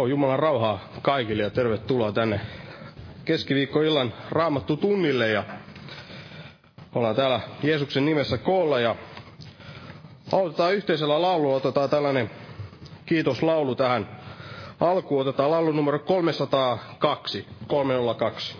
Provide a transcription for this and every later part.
Joo, Jumalan rauhaa kaikille ja tervetuloa tänne keskiviikkoillan raamattu tunnille ja ollaan täällä Jeesuksen nimessä koolla ja autetaan yhteisellä laululla, otetaan tällainen kiitoslaulu tähän alkuun, otetaan laulu numero 302, 302.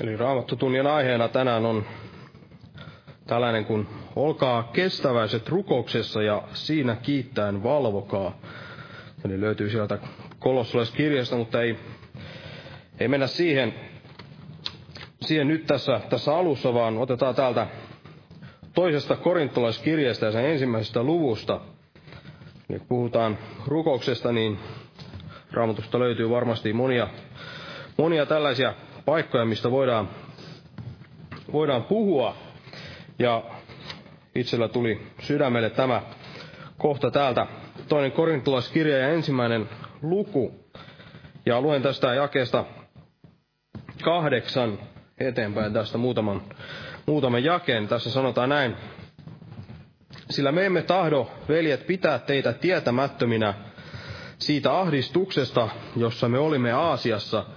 Eli raamattotunnin aiheena tänään on tällainen kuin olkaa kestäväiset rukouksessa ja siinä kiittäen valvokaa. Eli löytyy sieltä kolossalaiskirjasta, mutta ei, ei mennä siihen, siihen nyt tässä, tässä alussa, vaan otetaan täältä toisesta korintolaiskirjasta ja sen ensimmäisestä luvusta. Niin puhutaan rukouksesta, niin raamatusta löytyy varmasti monia, monia tällaisia paikkoja, mistä voidaan, voidaan puhua. Ja itsellä tuli sydämelle tämä kohta täältä, toinen korintolaiskirja ja ensimmäinen luku. Ja luen tästä jakeesta kahdeksan eteenpäin tästä muutaman, muutaman jakeen. Tässä sanotaan näin. Sillä me emme tahdo, veljet, pitää teitä tietämättöminä siitä ahdistuksesta, jossa me olimme Aasiassa –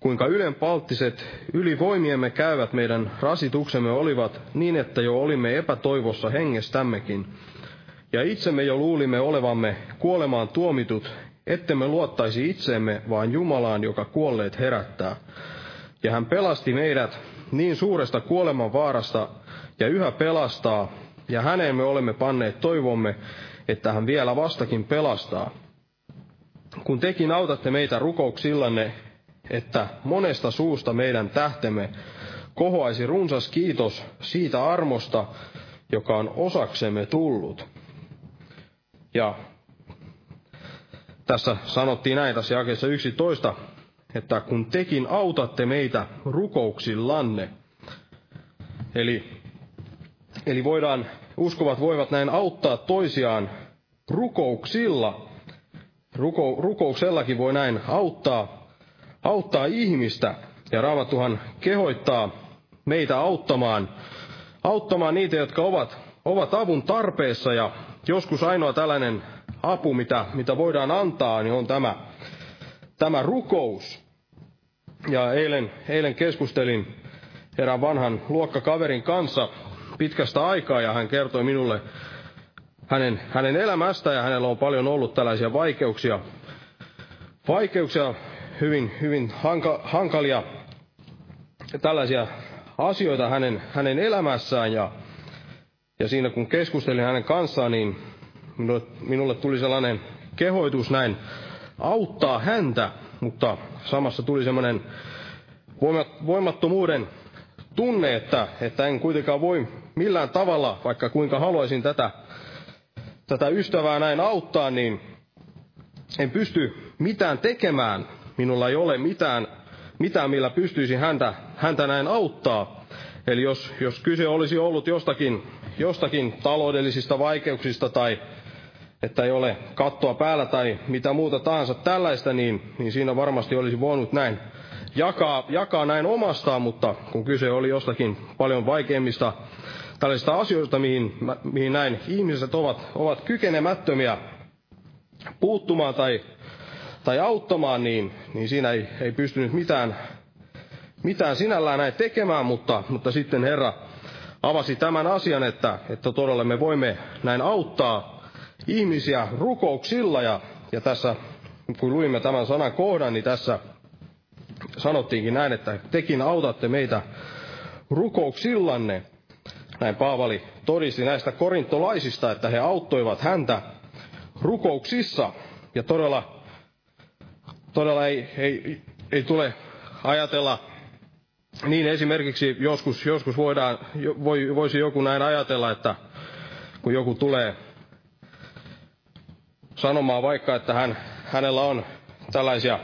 kuinka ylenpalttiset ylivoimiemme käyvät meidän rasituksemme olivat niin, että jo olimme epätoivossa hengestämmekin. Ja itsemme jo luulimme olevamme kuolemaan tuomitut, ettemme luottaisi itseemme, vaan Jumalaan, joka kuolleet herättää. Ja hän pelasti meidät niin suuresta kuoleman vaarasta ja yhä pelastaa, ja häneen me olemme panneet toivomme, että hän vielä vastakin pelastaa. Kun tekin autatte meitä rukouksillanne että monesta suusta meidän tähtemme kohoaisi runsas kiitos siitä armosta, joka on osaksemme tullut. Ja tässä sanottiin näin tässä jakeessa 11, että kun tekin autatte meitä rukouksillanne. Eli, eli voidaan, uskovat voivat näin auttaa toisiaan rukouksilla. Ruko, rukouksellakin voi näin auttaa, auttaa ihmistä. Ja Raamattuhan kehoittaa meitä auttamaan, auttamaan niitä, jotka ovat, ovat avun tarpeessa. Ja joskus ainoa tällainen apu, mitä, mitä voidaan antaa, niin on tämä, tämä rukous. Ja eilen, eilen keskustelin erään vanhan luokkakaverin kanssa pitkästä aikaa, ja hän kertoi minulle hänen, hänen elämästä, ja hänellä on paljon ollut tällaisia vaikeuksia, vaikeuksia hyvin, hyvin hanka, hankalia tällaisia asioita hänen, hänen elämässään, ja, ja siinä kun keskustelin hänen kanssaan, niin minulle, minulle tuli sellainen kehoitus näin auttaa häntä, mutta samassa tuli semmoinen voimattomuuden tunne, että, että en kuitenkaan voi millään tavalla, vaikka kuinka haluaisin tätä, tätä ystävää näin auttaa, niin en pysty mitään tekemään. Minulla ei ole mitään, mitään millä pystyisi häntä, häntä näin auttaa. Eli jos, jos kyse olisi ollut jostakin, jostakin taloudellisista vaikeuksista tai että ei ole kattoa päällä tai mitä muuta tahansa tällaista, niin, niin siinä varmasti olisi voinut näin jakaa, jakaa näin omastaan, mutta kun kyse oli jostakin paljon vaikeimmista tällaisista asioista, mihin, mihin näin ihmiset ovat, ovat kykenemättömiä puuttumaan tai, tai auttamaan, niin, niin siinä ei, ei pystynyt mitään, mitään sinällään näin tekemään, mutta, mutta sitten Herra avasi tämän asian, että, että todella me voimme näin auttaa ihmisiä rukouksilla ja, ja tässä kun luimme tämän sanan kohdan, niin tässä sanottiinkin näin, että tekin autatte meitä rukouksillanne. Näin Paavali todisti näistä korintolaisista, että he auttoivat häntä rukouksissa. Ja todella, todella ei, ei, ei tule ajatella niin. Esimerkiksi joskus, joskus voidaan, voi, voisi joku näin ajatella, että kun joku tulee sanomaan vaikka, että hän, hänellä on tällaisia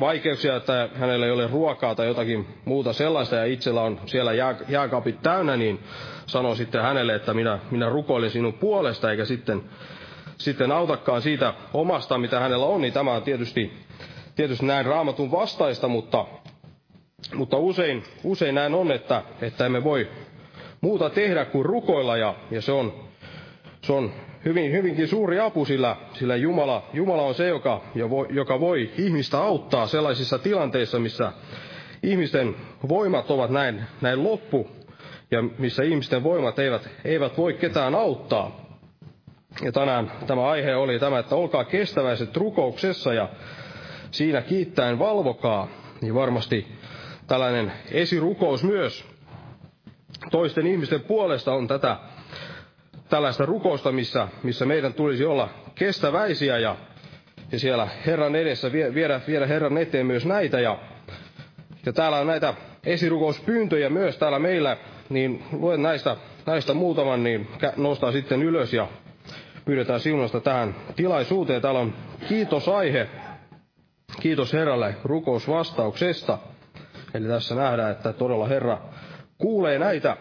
vaikeuksia, että hänellä ei ole ruokaa tai jotakin muuta sellaista ja itsellä on siellä jää, jääkaapit täynnä, niin sanoo sitten hänelle, että minä, minä rukoilen sinun puolesta, eikä sitten, sitten autakaan siitä omasta, mitä hänellä on, niin tämä on tietysti, tietysti näin raamatun vastaista, mutta, mutta usein, usein näin on, että, että emme voi muuta tehdä kuin rukoilla ja, ja se on, se on hyvin, hyvinkin suuri apu, sillä, sillä Jumala, Jumala on se, joka, joka voi ihmistä auttaa sellaisissa tilanteissa, missä ihmisten voimat ovat näin, näin loppu, ja missä ihmisten voimat eivät, eivät voi ketään auttaa. Ja tänään tämä aihe oli tämä, että olkaa kestäväiset rukouksessa ja siinä kiittäen valvokaa, niin varmasti tällainen esirukous myös toisten ihmisten puolesta on tätä tällaista rukousta, missä, missä meidän tulisi olla kestäväisiä ja, ja siellä Herran edessä viedä, viedä Herran eteen myös näitä. Ja, ja täällä on näitä esirukouspyyntöjä myös täällä meillä, niin luen näistä, näistä muutaman, niin nostaa sitten ylös ja pyydetään siunasta tähän tilaisuuteen. Täällä on kiitosaihe. Kiitos Herralle rukousvastauksesta. Eli tässä nähdään, että todella Herra kuulee näitä,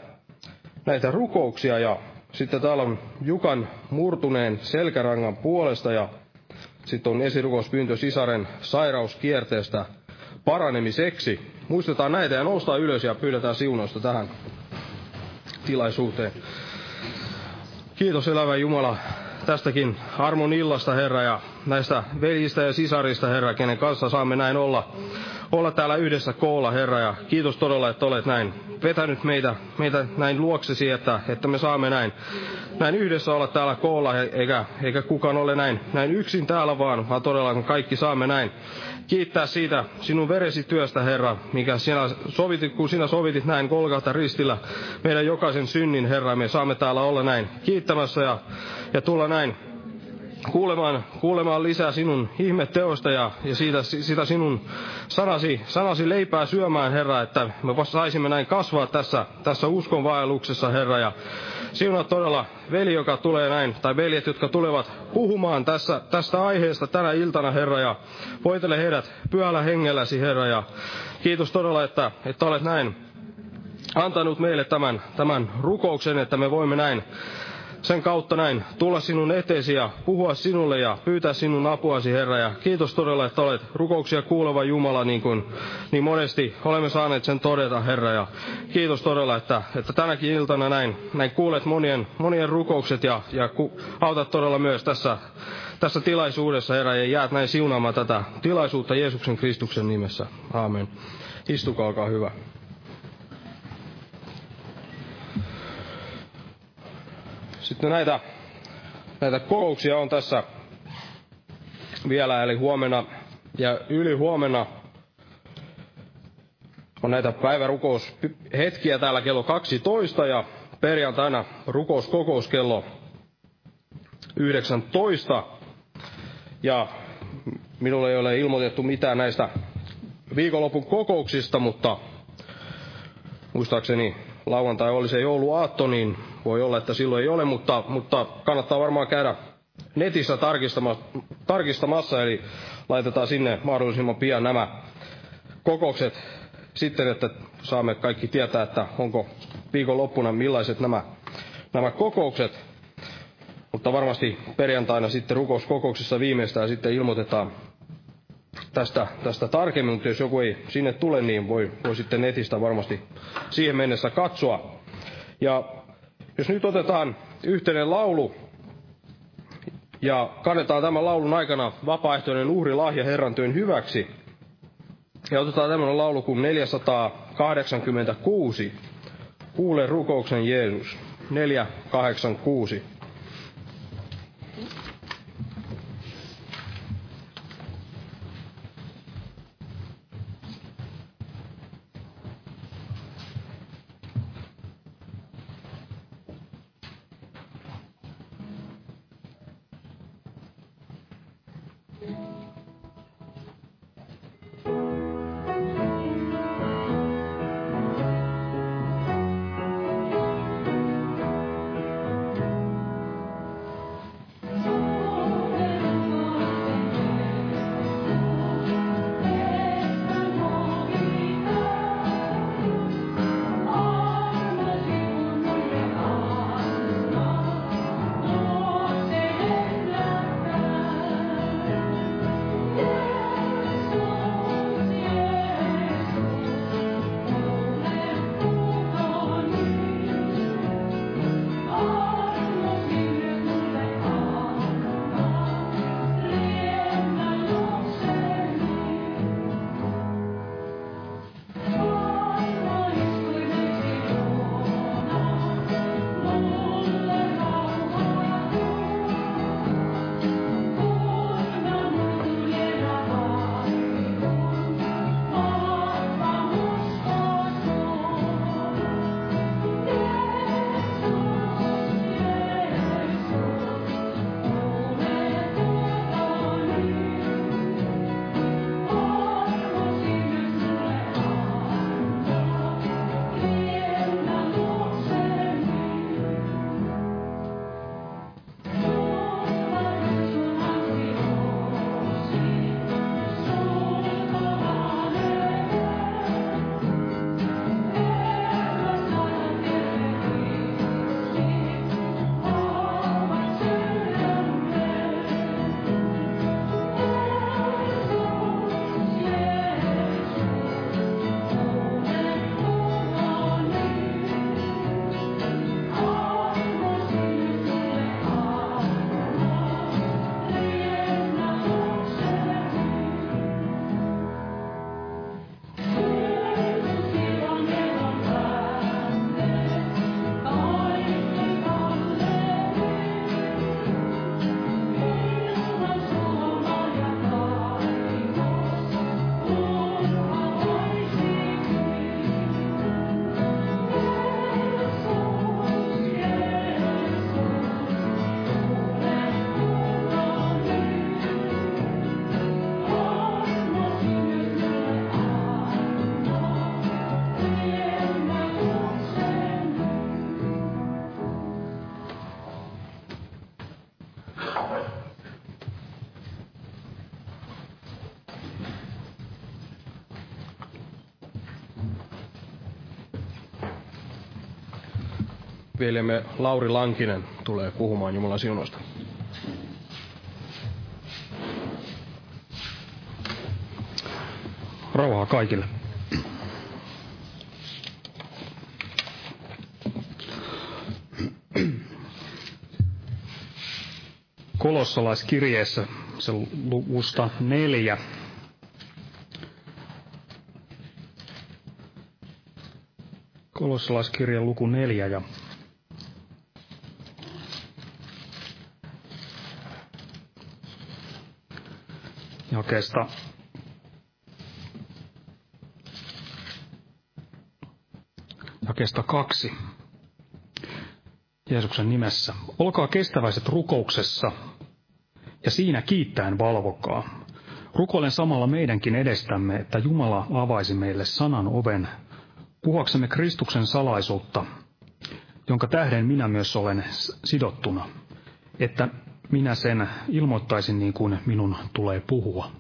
näitä rukouksia ja sitten täällä on Jukan murtuneen selkärangan puolesta ja sitten on esirukouspyyntö sisaren sairauskierteestä paranemiseksi. Muistetaan näitä ja noustaan ylös ja pyydetään siunausta tähän tilaisuuteen. Kiitos elävä Jumala tästäkin armon illasta, Herra, ja näistä veljistä ja sisarista, Herra, kenen kanssa saamme näin olla, olla täällä yhdessä koolla, Herra, ja kiitos todella, että olet näin vetänyt meitä, meitä näin luoksesi, että, että me saamme näin, näin yhdessä olla täällä koolla, eikä, eikä kukaan ole näin, näin yksin täällä vaan, vaan todella kaikki saamme näin. Kiittää siitä sinun veresi työstä, Herra, mikä sinä sovitit, kun sinä sovitit näin kolkalta ristillä meidän jokaisen synnin, Herra, me saamme täällä olla näin kiittämässä ja, ja tulla näin kuulemaan, kuulemaan lisää sinun ihmetteosta ja, ja siitä, sitä sinun sanasi, sanasi leipää syömään, Herra, että me saisimme näin kasvaa tässä, tässä uskonvaelluksessa, Herra. Ja sinua todella veli, joka tulee näin, tai veljet, jotka tulevat puhumaan tässä, tästä aiheesta tänä iltana, Herra, ja voitele heidät pyhällä hengelläsi, Herra, ja kiitos todella, että, että olet näin antanut meille tämän, tämän rukouksen, että me voimme näin sen kautta näin tulla sinun eteesi ja puhua sinulle ja pyytää sinun apuasi, Herra. Ja kiitos todella, että olet rukouksia kuuleva Jumala, niin kuin niin monesti olemme saaneet sen todeta, Herra. Ja kiitos todella, että, että tänäkin iltana näin, näin kuulet monien, monien rukoukset ja, ja ku, autat todella myös tässä, tässä tilaisuudessa, Herra, ja jäät näin siunaamaan tätä tilaisuutta Jeesuksen Kristuksen nimessä. Aamen. Istukaa, olkaa hyvä. Sitten näitä, näitä kokouksia on tässä vielä, eli huomenna ja yli huomenna on näitä päivärukoushetkiä täällä kello 12 ja perjantaina rukouskokous kello 19. Ja minulle ei ole ilmoitettu mitään näistä viikonlopun kokouksista, mutta muistaakseni lauantai oli se jouluaatto, niin voi olla, että silloin ei ole, mutta, mutta kannattaa varmaan käydä netissä tarkistamassa, eli laitetaan sinne mahdollisimman pian nämä kokoukset sitten, että saamme kaikki tietää, että onko viikonloppuna millaiset nämä, nämä kokoukset. Mutta varmasti perjantaina sitten rukouskokouksessa viimeistään sitten ilmoitetaan tästä, tästä tarkemmin, mutta jos joku ei sinne tule, niin voi, voi sitten netistä varmasti siihen mennessä katsoa. Ja jos nyt otetaan yhteinen laulu ja kannetaan tämän laulun aikana vapaaehtoinen uhrilahja Herran työn hyväksi, ja otetaan tämmöinen laulu kuin 486. Kuule rukouksen Jeesus. 486. veljemme Lauri Lankinen tulee puhumaan Jumalan siunoista. Rauhaa kaikille. Kolossalaiskirjeessä se luvusta neljä. Kolossalaiskirjan luku neljä ja jakeesta jakeesta kaksi. Jeesuksen nimessä. Olkaa kestäväiset rukouksessa ja siinä kiittäen valvokaa. Rukoilen samalla meidänkin edestämme, että Jumala avaisi meille sanan oven, puhaksemme Kristuksen salaisuutta, jonka tähden minä myös olen sidottuna, että minä sen ilmoittaisin niin kuin minun tulee puhua.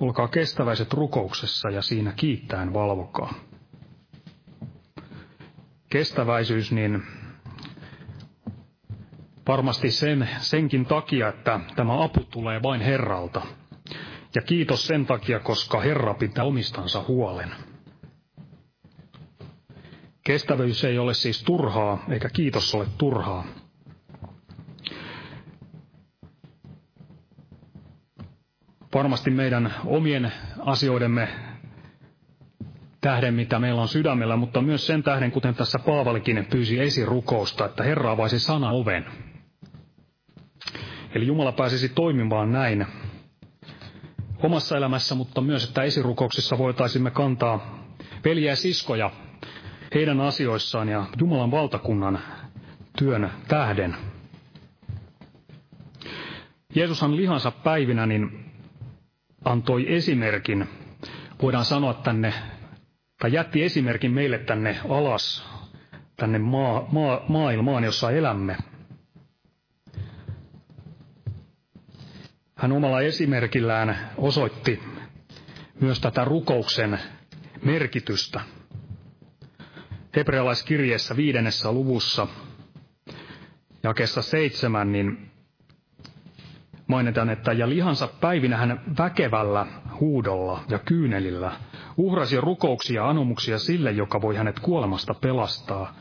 Olkaa kestäväiset rukouksessa ja siinä kiittäen valvokaa. Kestäväisyys, niin varmasti sen, senkin takia, että tämä apu tulee vain Herralta. Ja kiitos sen takia, koska Herra pitää omistansa huolen. Kestävyys ei ole siis turhaa, eikä kiitos ole turhaa. Varmasti meidän omien asioidemme tähden, mitä meillä on sydämellä, mutta myös sen tähden, kuten tässä Paavalikin pyysi esirukousta, että Herra avaisi sana oven. Eli Jumala pääsisi toimimaan näin omassa elämässä, mutta myös, että esirukouksissa voitaisimme kantaa veljiä ja siskoja heidän asioissaan ja Jumalan valtakunnan työn tähden. Jeesushan lihansa päivinä niin antoi esimerkin, voidaan sanoa tänne, tai jätti esimerkin meille tänne alas, tänne maa, maa, maailmaan, jossa elämme. Hän omalla esimerkillään osoitti myös tätä rukouksen merkitystä. Hebrealaiskirjeessä viidennessä luvussa, jakessa seitsemän, niin mainitaan, että ja lihansa päivinä hän väkevällä huudolla ja kyynelillä uhrasi rukouksia ja anomuksia sille, joka voi hänet kuolemasta pelastaa,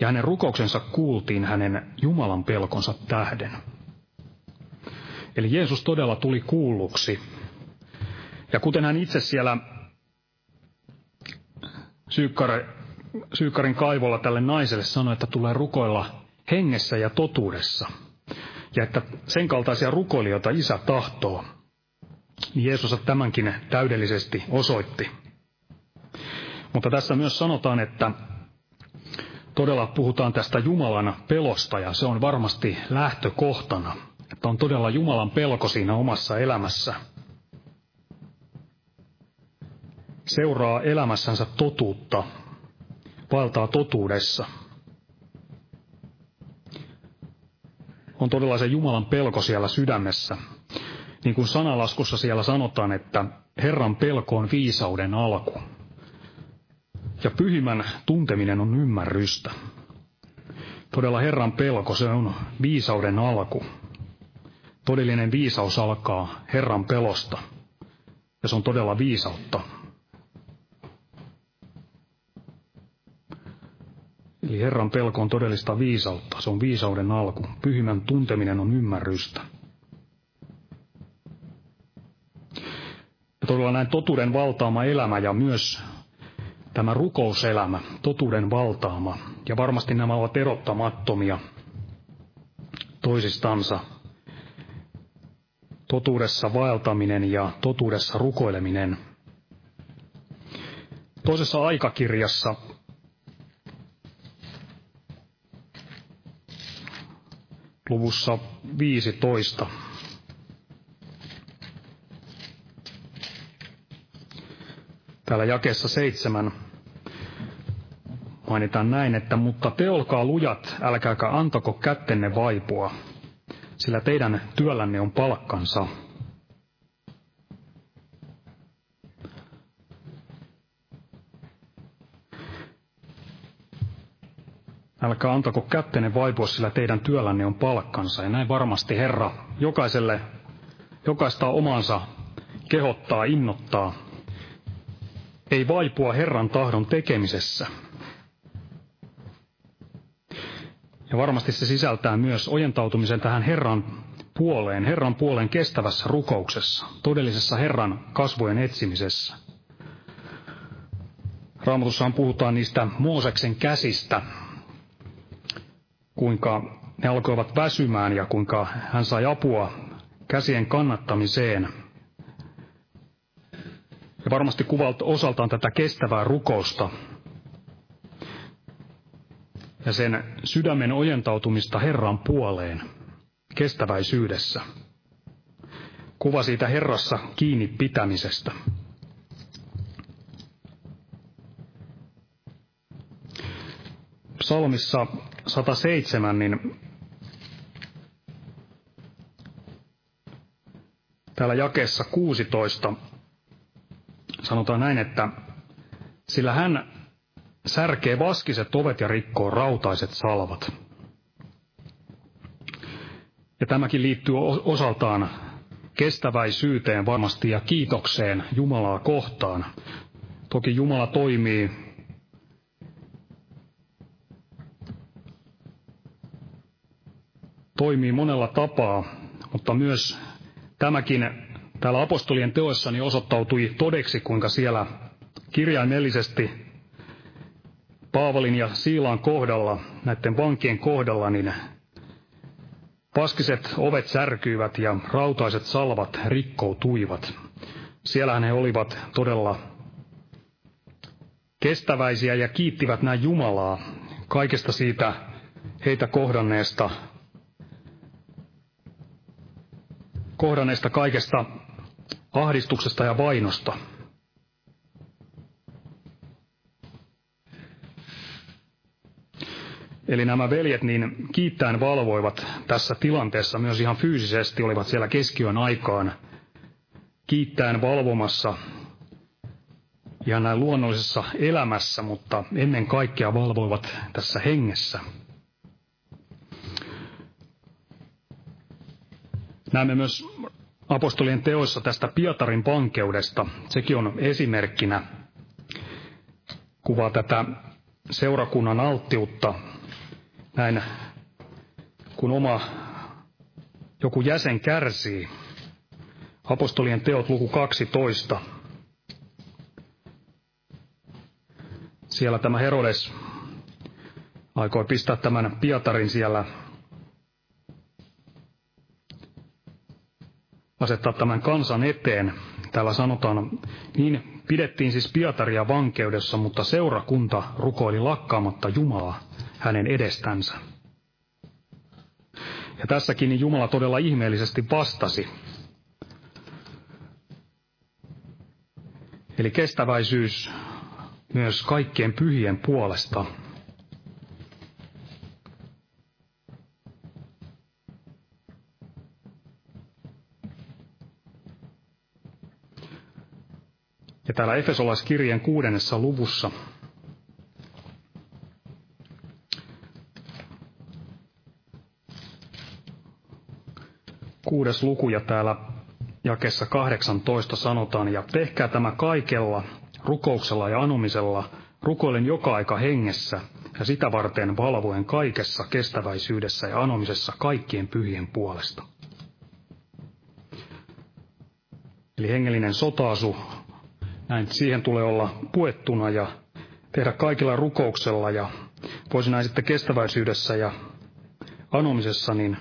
ja hänen rukouksensa kuultiin hänen Jumalan pelkonsa tähden. Eli Jeesus todella tuli kuulluksi. Ja kuten hän itse siellä Syykkar, Syykkarin kaivolla tälle naiselle sanoi, että tulee rukoilla hengessä ja totuudessa. Ja että sen kaltaisia rukoilijoita isä tahtoo. Niin Jeesus tämänkin täydellisesti osoitti. Mutta tässä myös sanotaan, että todella puhutaan tästä Jumalan pelosta ja se on varmasti lähtökohtana – että on todella Jumalan pelko siinä omassa elämässä. Seuraa elämässänsä totuutta, valtaa totuudessa. On todella se Jumalan pelko siellä sydämessä. Niin kuin sanalaskussa siellä sanotaan, että Herran pelko on viisauden alku. Ja pyhimän tunteminen on ymmärrystä. Todella Herran pelko, se on viisauden alku. Todellinen viisaus alkaa Herran pelosta, ja se on todella viisautta. Eli Herran pelko on todellista viisautta, se on viisauden alku. Pyhimän tunteminen on ymmärrystä. Ja todella näin totuuden valtaama elämä ja myös tämä rukouselämä, totuuden valtaama. Ja varmasti nämä ovat erottamattomia toisistansa totuudessa vaeltaminen ja totuudessa rukoileminen. Toisessa aikakirjassa luvussa 15 täällä jakessa seitsemän mainitaan näin, että mutta te olkaa lujat, älkääkä antako kättenne vaipua, sillä teidän työllänne on palkkansa. Älkää antako kättene vaipua, sillä teidän työllänne on palkkansa. Ja näin varmasti Herra jokaiselle, jokaista omansa kehottaa, innottaa. Ei vaipua Herran tahdon tekemisessä. Ja varmasti se sisältää myös ojentautumisen tähän Herran puoleen, Herran puoleen kestävässä rukouksessa, todellisessa Herran kasvojen etsimisessä. Raamatussahan puhutaan niistä Mooseksen käsistä, kuinka ne alkoivat väsymään ja kuinka hän sai apua käsien kannattamiseen. Ja varmasti kuvalta osaltaan tätä kestävää rukousta ja sen sydämen ojentautumista Herran puoleen kestäväisyydessä. Kuva siitä Herrassa kiinni pitämisestä. Psalmissa 107, niin täällä jakeessa 16 sanotaan näin, että sillä hän särkee vaskiset ovet ja rikkoo rautaiset salvat. Ja tämäkin liittyy osaltaan kestäväisyyteen varmasti ja kiitokseen Jumalaa kohtaan. Toki Jumala toimii toimii monella tapaa, mutta myös tämäkin täällä apostolien teoissa niin osoittautui todeksi, kuinka siellä kirjaimellisesti Paavalin ja Siilaan kohdalla, näiden vankien kohdalla, niin paskiset ovet särkyivät ja rautaiset salvat rikkoutuivat. Siellähän he olivat todella kestäväisiä ja kiittivät näin Jumalaa kaikesta siitä heitä kohdanneesta kohdanneesta kaikesta ahdistuksesta ja vainosta. Eli nämä veljet niin kiittäen valvoivat tässä tilanteessa myös ihan fyysisesti, olivat siellä keskiön aikaan kiittäen valvomassa ihan näin luonnollisessa elämässä, mutta ennen kaikkea valvoivat tässä hengessä. Näemme myös apostolien teoissa tästä Pietarin vankeudesta. Sekin on esimerkkinä kuvaa tätä seurakunnan alttiutta. Näin kun oma joku jäsen kärsii. Apostolien teot luku 12. Siellä tämä Herodes aikoi pistää tämän Pietarin siellä asettaa tämän kansan eteen. Täällä sanotaan, niin pidettiin siis Pietaria vankeudessa, mutta seurakunta rukoili lakkaamatta Jumalaa hänen edestänsä. Ja tässäkin niin Jumala todella ihmeellisesti vastasi. Eli kestäväisyys myös kaikkien pyhien puolesta Ja täällä Efesolaiskirjeen kuudennessa luvussa kuudes luku ja täällä jakessa 18 sanotaan, ja tehkää tämä kaikella, rukouksella ja anomisella, rukoilen joka aika hengessä, ja sitä varten valvoen kaikessa kestäväisyydessä ja anomisessa kaikkien pyhien puolesta. Eli hengellinen sotaasu näin siihen tulee olla puettuna ja tehdä kaikilla rukouksella ja voisi näin sitten kestäväisyydessä ja anomisessa niin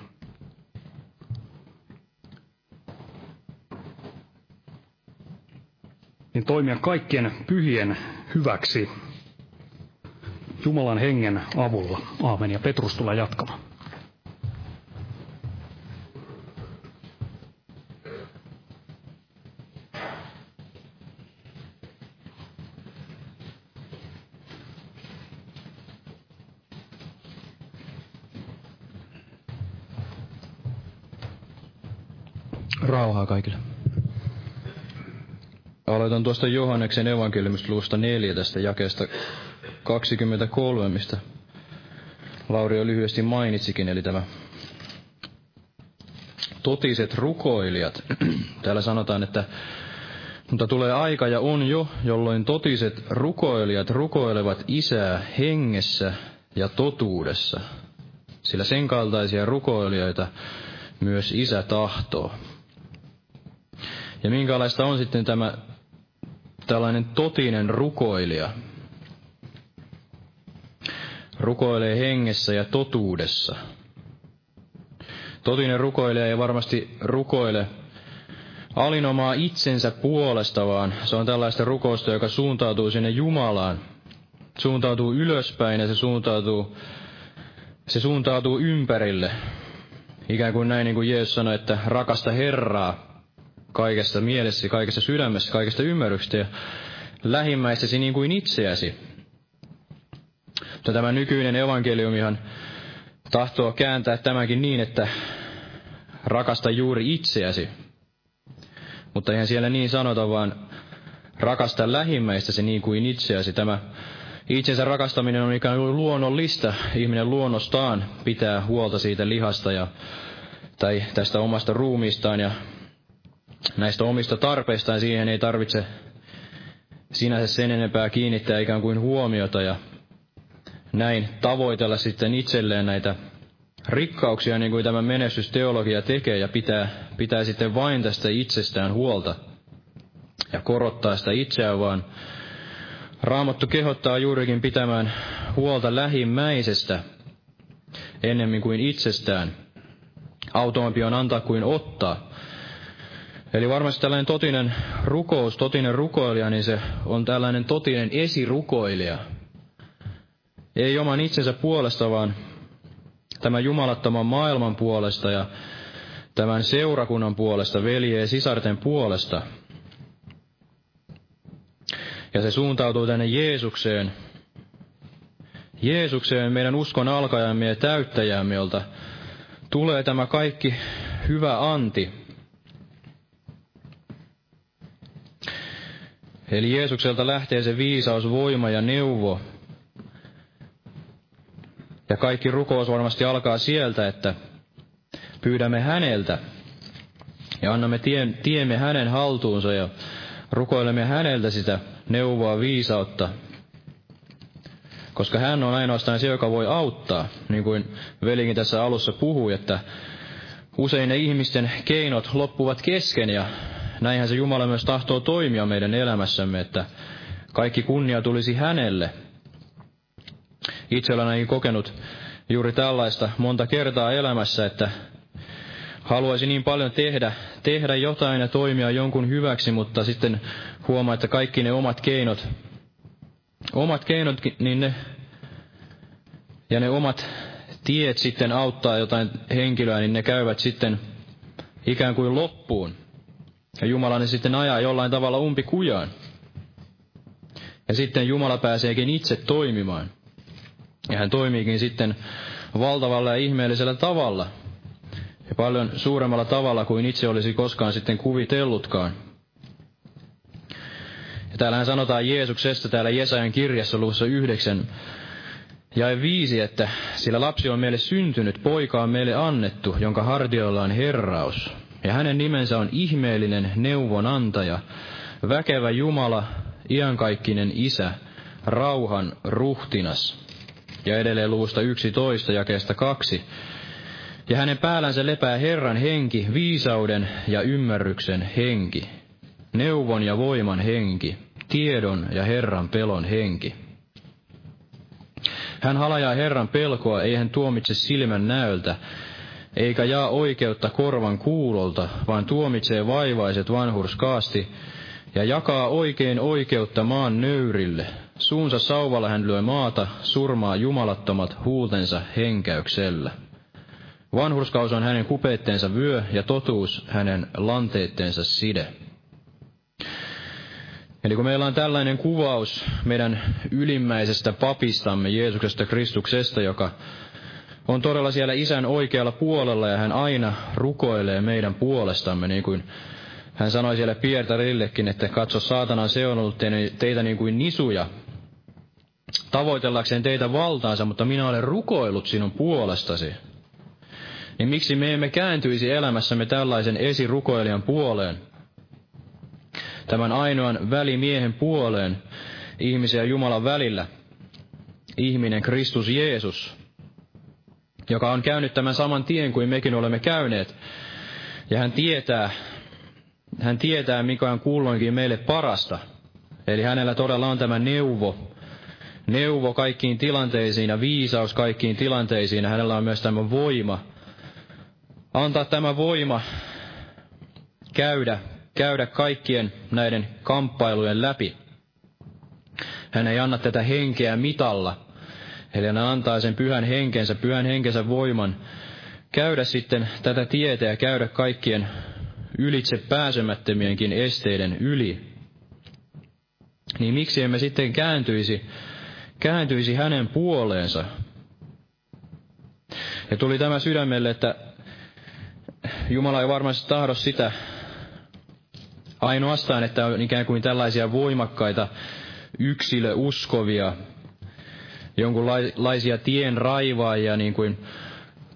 niin toimia kaikkien pyhien hyväksi Jumalan hengen avulla. Aamen. Ja Petrus tulee jatkamaan. Rauhaa kaikille. Aloitan tuosta Johanneksen evankeliumista luvusta 4 tästä jakeesta 23, mistä Lauri jo lyhyesti mainitsikin, eli tämä totiset rukoilijat. Täällä sanotaan, että mutta tulee aika ja on jo, jolloin totiset rukoilijat rukoilevat isää hengessä ja totuudessa. Sillä sen kaltaisia rukoilijoita myös isä tahtoo. Ja minkälaista on sitten tämä tällainen totinen rukoilija? Rukoilee hengessä ja totuudessa. Totinen rukoilija ei varmasti rukoile alinomaa itsensä puolesta, vaan se on tällaista rukousta, joka suuntautuu sinne Jumalaan. Suuntautuu ylöspäin ja se suuntautuu, se suuntautuu ympärille. Ikään kuin näin niin kuin Jeesus sanoi, että rakasta Herraa kaikesta mielessä, kaikesta sydämessä, kaikesta ymmärryksestä ja lähimmäistäsi niin kuin itseäsi. Mutta tämä nykyinen evankeliumihan tahtoo kääntää tämänkin niin, että rakasta juuri itseäsi. Mutta eihän siellä niin sanota, vaan rakasta lähimmäistäsi niin kuin itseäsi. Tämä itsensä rakastaminen on ikään kuin luonnollista. Ihminen luonnostaan pitää huolta siitä lihasta ja, tai tästä omasta ruumiistaan ja näistä omista tarpeistaan. Siihen ei tarvitse sinänsä sen enempää kiinnittää ikään kuin huomiota ja näin tavoitella sitten itselleen näitä rikkauksia, niin kuin tämä menestysteologia tekee, ja pitää, pitää sitten vain tästä itsestään huolta ja korottaa sitä itseään, vaan Raamattu kehottaa juurikin pitämään huolta lähimmäisestä ennemmin kuin itsestään. Automampi on antaa kuin ottaa. Eli varmasti tällainen totinen rukous, totinen rukoilija, niin se on tällainen totinen esirukoilija. Ei oman itsensä puolesta, vaan tämän jumalattoman maailman puolesta ja tämän seurakunnan puolesta, veljeä ja sisarten puolesta. Ja se suuntautuu tänne Jeesukseen, Jeesukseen, meidän uskon alkajamme ja täyttäjämme, jolta tulee tämä kaikki hyvä anti. Eli Jeesukselta lähtee se viisaus, voima ja neuvo, ja kaikki rukous varmasti alkaa sieltä, että pyydämme häneltä ja annamme tien, tiemme hänen haltuunsa ja rukoilemme häneltä sitä neuvoa viisautta, koska hän on ainoastaan se, joka voi auttaa, niin kuin velikin tässä alussa puhui, että usein ne ihmisten keinot loppuvat kesken ja näinhän se Jumala myös tahtoo toimia meidän elämässämme, että kaikki kunnia tulisi hänelle – itse olen ainakin kokenut juuri tällaista monta kertaa elämässä, että haluaisi niin paljon tehdä, tehdä jotain ja toimia jonkun hyväksi, mutta sitten huomaa, että kaikki ne omat keinot, omat keinot, niin ne, ja ne omat tiet sitten auttaa jotain henkilöä, niin ne käyvät sitten ikään kuin loppuun. Ja Jumala ne sitten ajaa jollain tavalla umpikujaan. Ja sitten Jumala pääseekin itse toimimaan. Ja hän toimiikin sitten valtavalla ja ihmeellisellä tavalla. Ja paljon suuremmalla tavalla kuin itse olisi koskaan sitten kuvitellutkaan. Ja täällähän sanotaan Jeesuksesta täällä Jesajan kirjassa luvussa yhdeksän ja viisi, että sillä lapsi on meille syntynyt, poika on meille annettu, jonka hardioilla on herraus. Ja hänen nimensä on ihmeellinen neuvonantaja, väkevä Jumala, iankaikkinen Isä, rauhan ruhtinas ja edelleen luvusta 11 jakeesta 2. Ja hänen päällänsä lepää Herran henki, viisauden ja ymmärryksen henki, neuvon ja voiman henki, tiedon ja Herran pelon henki. Hän halajaa Herran pelkoa, ei hän tuomitse silmän näöltä, eikä jaa oikeutta korvan kuulolta, vaan tuomitsee vaivaiset vanhurskaasti ja jakaa oikein oikeutta maan nöyrille, Suunsa sauvalla hän lyö maata, surmaa jumalattomat huultensa henkäyksellä. Vanhurskaus on hänen kupeitteensa vyö ja totuus hänen lanteitteensa side. Eli kun meillä on tällainen kuvaus meidän ylimmäisestä papistamme, Jeesuksesta Kristuksesta, joka on todella siellä isän oikealla puolella ja hän aina rukoilee meidän puolestamme, niin kuin hän sanoi siellä Pietarillekin, että katso saatanan seonut teitä niin kuin nisuja tavoitellakseen teitä valtaansa, mutta minä olen rukoillut sinun puolestasi. Niin miksi me emme kääntyisi elämässämme tällaisen esirukoilijan puoleen? Tämän ainoan välimiehen puoleen ihmisen ja Jumalan välillä. Ihminen Kristus Jeesus, joka on käynyt tämän saman tien kuin mekin olemme käyneet. Ja hän tietää, hän tietää, mikä on kulloinkin meille parasta. Eli hänellä todella on tämä neuvo, neuvo kaikkiin tilanteisiin ja viisaus kaikkiin tilanteisiin. Ja hänellä on myös tämä voima, antaa tämä voima käydä, käydä kaikkien näiden kamppailujen läpi. Hän ei anna tätä henkeä mitalla, eli hän antaa sen pyhän henkensä, pyhän henkensä voiman käydä sitten tätä tietä ja käydä kaikkien ylitse pääsemättömienkin esteiden yli. Niin miksi emme sitten kääntyisi, kääntyisi hänen puoleensa? Ja tuli tämä sydämelle, että Jumala ei varmasti tahdo sitä ainoastaan, että on ikään kuin tällaisia voimakkaita yksilöuskovia, jonkunlaisia tien raivaajia, niin kuin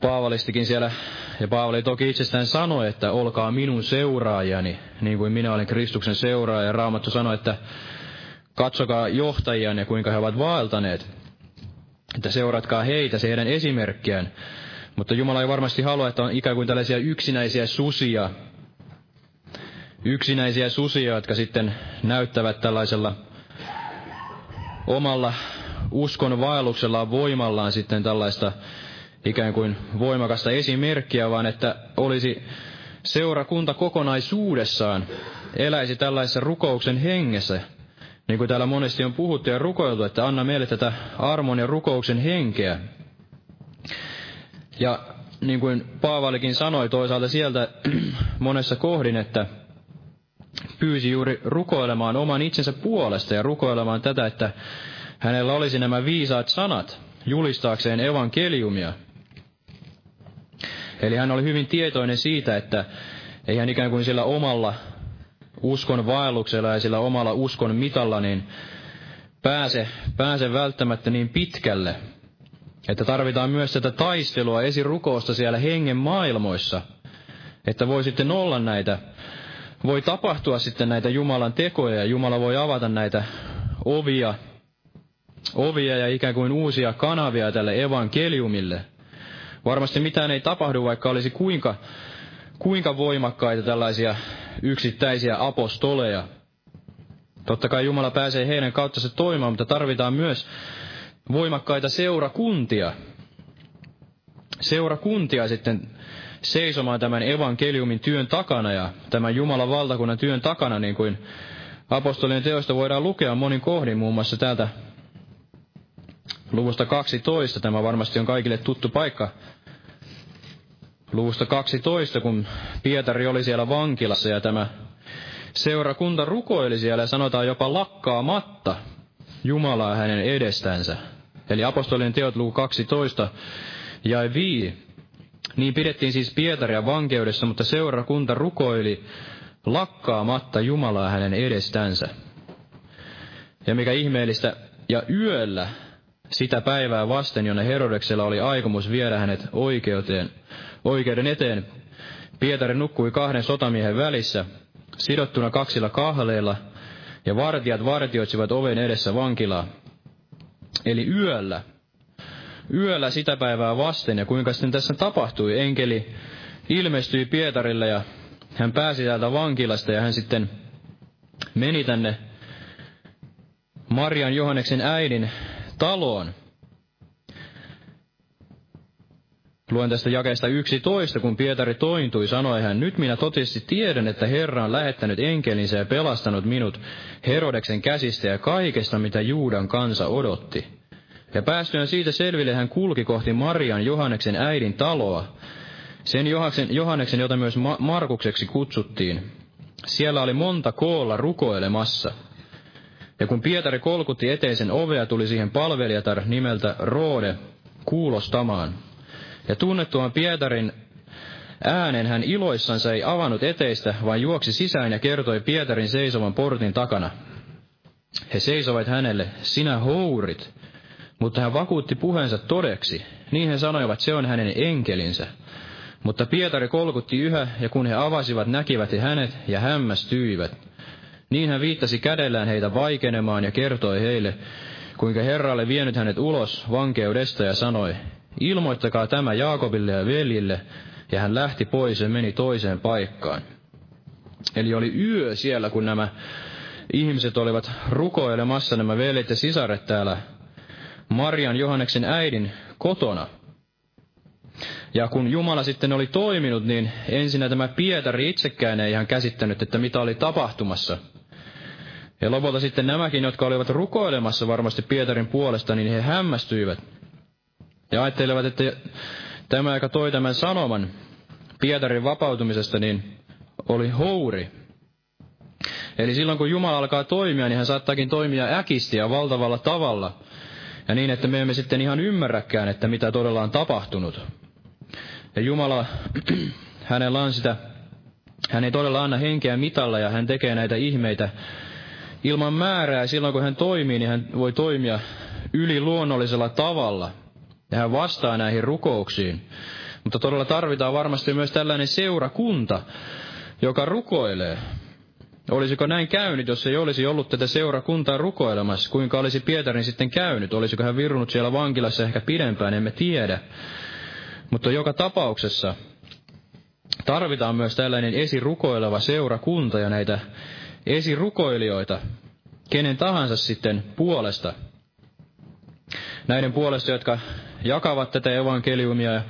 Paavalistikin siellä, ja Paavali toki itsestään sanoi, että olkaa minun seuraajani, niin kuin minä olen Kristuksen seuraaja. Ja Raamattu sanoi, että katsokaa johtajia ja kuinka he ovat vaeltaneet, että seuratkaa heitä, se heidän esimerkkiään. Mutta Jumala ei varmasti halua, että on ikään kuin tällaisia yksinäisiä susia, yksinäisiä susia, jotka sitten näyttävät tällaisella omalla uskon vaelluksellaan voimallaan sitten tällaista ikään kuin voimakasta esimerkkiä, vaan että olisi seurakunta kokonaisuudessaan eläisi tällaisessa rukouksen hengessä, niin kuin täällä monesti on puhuttu ja rukoiltu, että anna meille tätä armon ja rukouksen henkeä. Ja niin kuin Paavalikin sanoi toisaalta sieltä monessa kohdin, että pyysi juuri rukoilemaan oman itsensä puolesta ja rukoilemaan tätä, että hänellä olisi nämä viisaat sanat julistaakseen evankeliumia. Eli hän oli hyvin tietoinen siitä, että ei hän ikään kuin sillä omalla uskon vaelluksella ja sillä omalla uskon mitalla niin pääse, pääse välttämättä niin pitkälle, että tarvitaan myös tätä taistelua esirukousta siellä hengen maailmoissa, että voi sitten olla näitä, voi tapahtua sitten näitä Jumalan tekoja ja Jumala voi avata näitä ovia, ovia ja ikään kuin uusia kanavia tälle evankeliumille. Varmasti mitään ei tapahdu, vaikka olisi kuinka, kuinka voimakkaita tällaisia yksittäisiä apostoleja. Totta kai Jumala pääsee heidän kautta se toimimaan, mutta tarvitaan myös voimakkaita seurakuntia. Seurakuntia sitten seisomaan tämän evankeliumin työn takana ja tämän Jumalan valtakunnan työn takana, niin kuin apostolien teosta voidaan lukea monin kohdin, muun muassa täältä luvusta 12, tämä varmasti on kaikille tuttu paikka. Luvusta 12, kun Pietari oli siellä vankilassa ja tämä seurakunta rukoili siellä ja sanotaan jopa lakkaamatta Jumalaa hänen edestänsä. Eli apostolien teot luku 12 ja 5. Niin pidettiin siis Pietaria vankeudessa, mutta seurakunta rukoili lakkaamatta Jumalaa hänen edestänsä. Ja mikä ihmeellistä, ja yöllä sitä päivää vasten, jonne Herodeksella oli aikomus viedä hänet oikeuteen, oikeuden eteen, Pietari nukkui kahden sotamiehen välissä, sidottuna kaksilla kahleilla, ja vartijat vartioitsivat oven edessä vankilaa. Eli yöllä, yöllä sitä päivää vasten, ja kuinka sitten tässä tapahtui, enkeli ilmestyi Pietarille, ja hän pääsi täältä vankilasta, ja hän sitten meni tänne Marian Johanneksen äidin taloon. Luen tästä jakeesta 11, kun Pietari tointui, sanoi hän, nyt minä totisesti tiedän, että Herra on lähettänyt enkelinsä ja pelastanut minut Herodeksen käsistä ja kaikesta, mitä Juudan kansa odotti. Ja päästyään siitä selville hän kulki kohti Marian Johanneksen äidin taloa, sen Johanneksen, Johanneksen jota myös Markukseksi kutsuttiin. Siellä oli monta koolla rukoilemassa. Ja kun Pietari kolkutti eteisen ovea, tuli siihen palvelijatar nimeltä Roode kuulostamaan. Ja tunnettuaan Pietarin äänen hän iloissansa ei avannut eteistä, vaan juoksi sisään ja kertoi Pietarin seisovan portin takana. He seisovat hänelle, sinä hourit, Mutta hän vakuutti puheensa todeksi. Niin he sanoivat, se on hänen enkelinsä. Mutta Pietari kolkutti yhä, ja kun he avasivat, näkivät he hänet ja hämmästyivät. Niin hän viittasi kädellään heitä vaikenemaan ja kertoi heille, kuinka Herra oli vienyt hänet ulos vankeudesta ja sanoi, ilmoittakaa tämä Jaakobille ja veljille, ja hän lähti pois ja meni toiseen paikkaan. Eli oli yö siellä, kun nämä ihmiset olivat rukoilemassa, nämä veljet ja sisaret täällä Marian Johanneksen äidin kotona. Ja kun Jumala sitten oli toiminut, niin ensinnä tämä Pietari itsekään ei ihan käsittänyt, että mitä oli tapahtumassa. Ja lopulta sitten nämäkin, jotka olivat rukoilemassa varmasti Pietarin puolesta, niin he hämmästyivät. Ja ajattelevat, että tämä, joka toi tämän sanoman Pietarin vapautumisesta, niin oli houri. Eli silloin kun Jumala alkaa toimia, niin hän saattaakin toimia äkisti ja valtavalla tavalla. Ja niin, että me emme sitten ihan ymmärräkään, että mitä todella on tapahtunut. Ja Jumala, hänellä on sitä, hän ei todella anna henkeä mitalla ja hän tekee näitä ihmeitä ilman määrää. Silloin kun hän toimii, niin hän voi toimia yliluonnollisella tavalla. Ja hän vastaa näihin rukouksiin. Mutta todella tarvitaan varmasti myös tällainen seurakunta, joka rukoilee. Olisiko näin käynyt, jos ei olisi ollut tätä seurakuntaa rukoilemassa? Kuinka olisi Pietarin sitten käynyt? Olisiko hän virunut siellä vankilassa ehkä pidempään, emme tiedä. Mutta joka tapauksessa tarvitaan myös tällainen esirukoileva seurakunta ja näitä esirukoilijoita, kenen tahansa sitten puolesta. Näiden puolesta, jotka jakavat tätä evankeliumia ja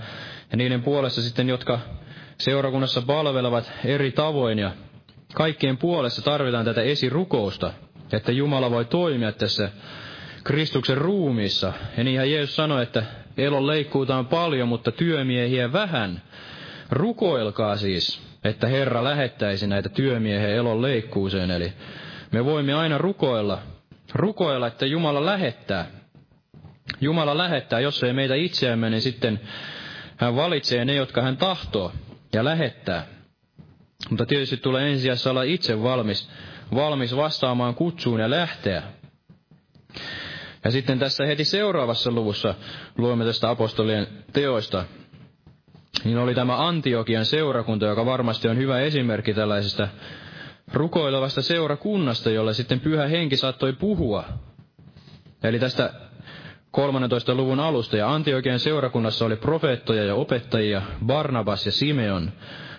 niiden puolesta sitten, jotka seurakunnassa palvelevat eri tavoin ja kaikkien puolesta tarvitaan tätä esirukousta, että Jumala voi toimia tässä Kristuksen ruumiissa. Ja niinhän Jeesus sanoi, että elon leikkuuta on paljon, mutta työmiehiä vähän. Rukoilkaa siis, että Herra lähettäisi näitä työmiehiä elon leikkuuseen. Eli me voimme aina rukoilla, rukoilla, että Jumala lähettää. Jumala lähettää, jos ei meitä itseämme, niin sitten hän valitsee ne, jotka hän tahtoo ja lähettää. Mutta tietysti tulee ensisijassa olla itse valmis, valmis vastaamaan kutsuun ja lähteä. Ja sitten tässä heti seuraavassa luvussa luemme tästä apostolien teoista. Niin oli tämä Antiokian seurakunta, joka varmasti on hyvä esimerkki tällaisesta rukoilevasta seurakunnasta, jolle sitten pyhä henki saattoi puhua. Eli tästä 13. luvun alusta, ja Antiokian seurakunnassa oli profeettoja ja opettajia, Barnabas ja Simeon,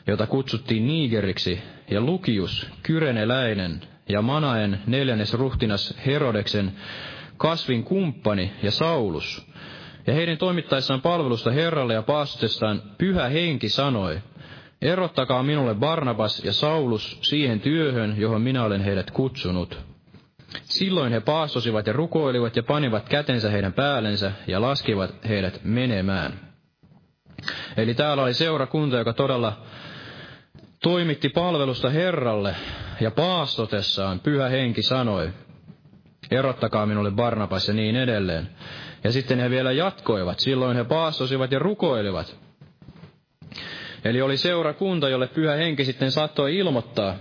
jota kutsuttiin Nigeriksi, ja Lukius, Kyreneläinen, ja Manaen neljännes ruhtinas Herodeksen kasvin kumppani ja Saulus. Ja heidän toimittaessaan palvelusta Herralle ja paastestaan pyhä henki sanoi, erottakaa minulle Barnabas ja Saulus siihen työhön, johon minä olen heidät kutsunut. Silloin he paastosivat ja rukoilivat ja panivat kätensä heidän päällensä ja laskivat heidät menemään. Eli täällä oli seurakunta, joka todella toimitti palvelusta Herralle ja paastotessaan pyhä henki sanoi, erottakaa minulle Barnabas ja niin edelleen. Ja sitten he vielä jatkoivat, silloin he paastosivat ja rukoilivat. Eli oli seurakunta, jolle pyhä henki sitten saattoi ilmoittaa,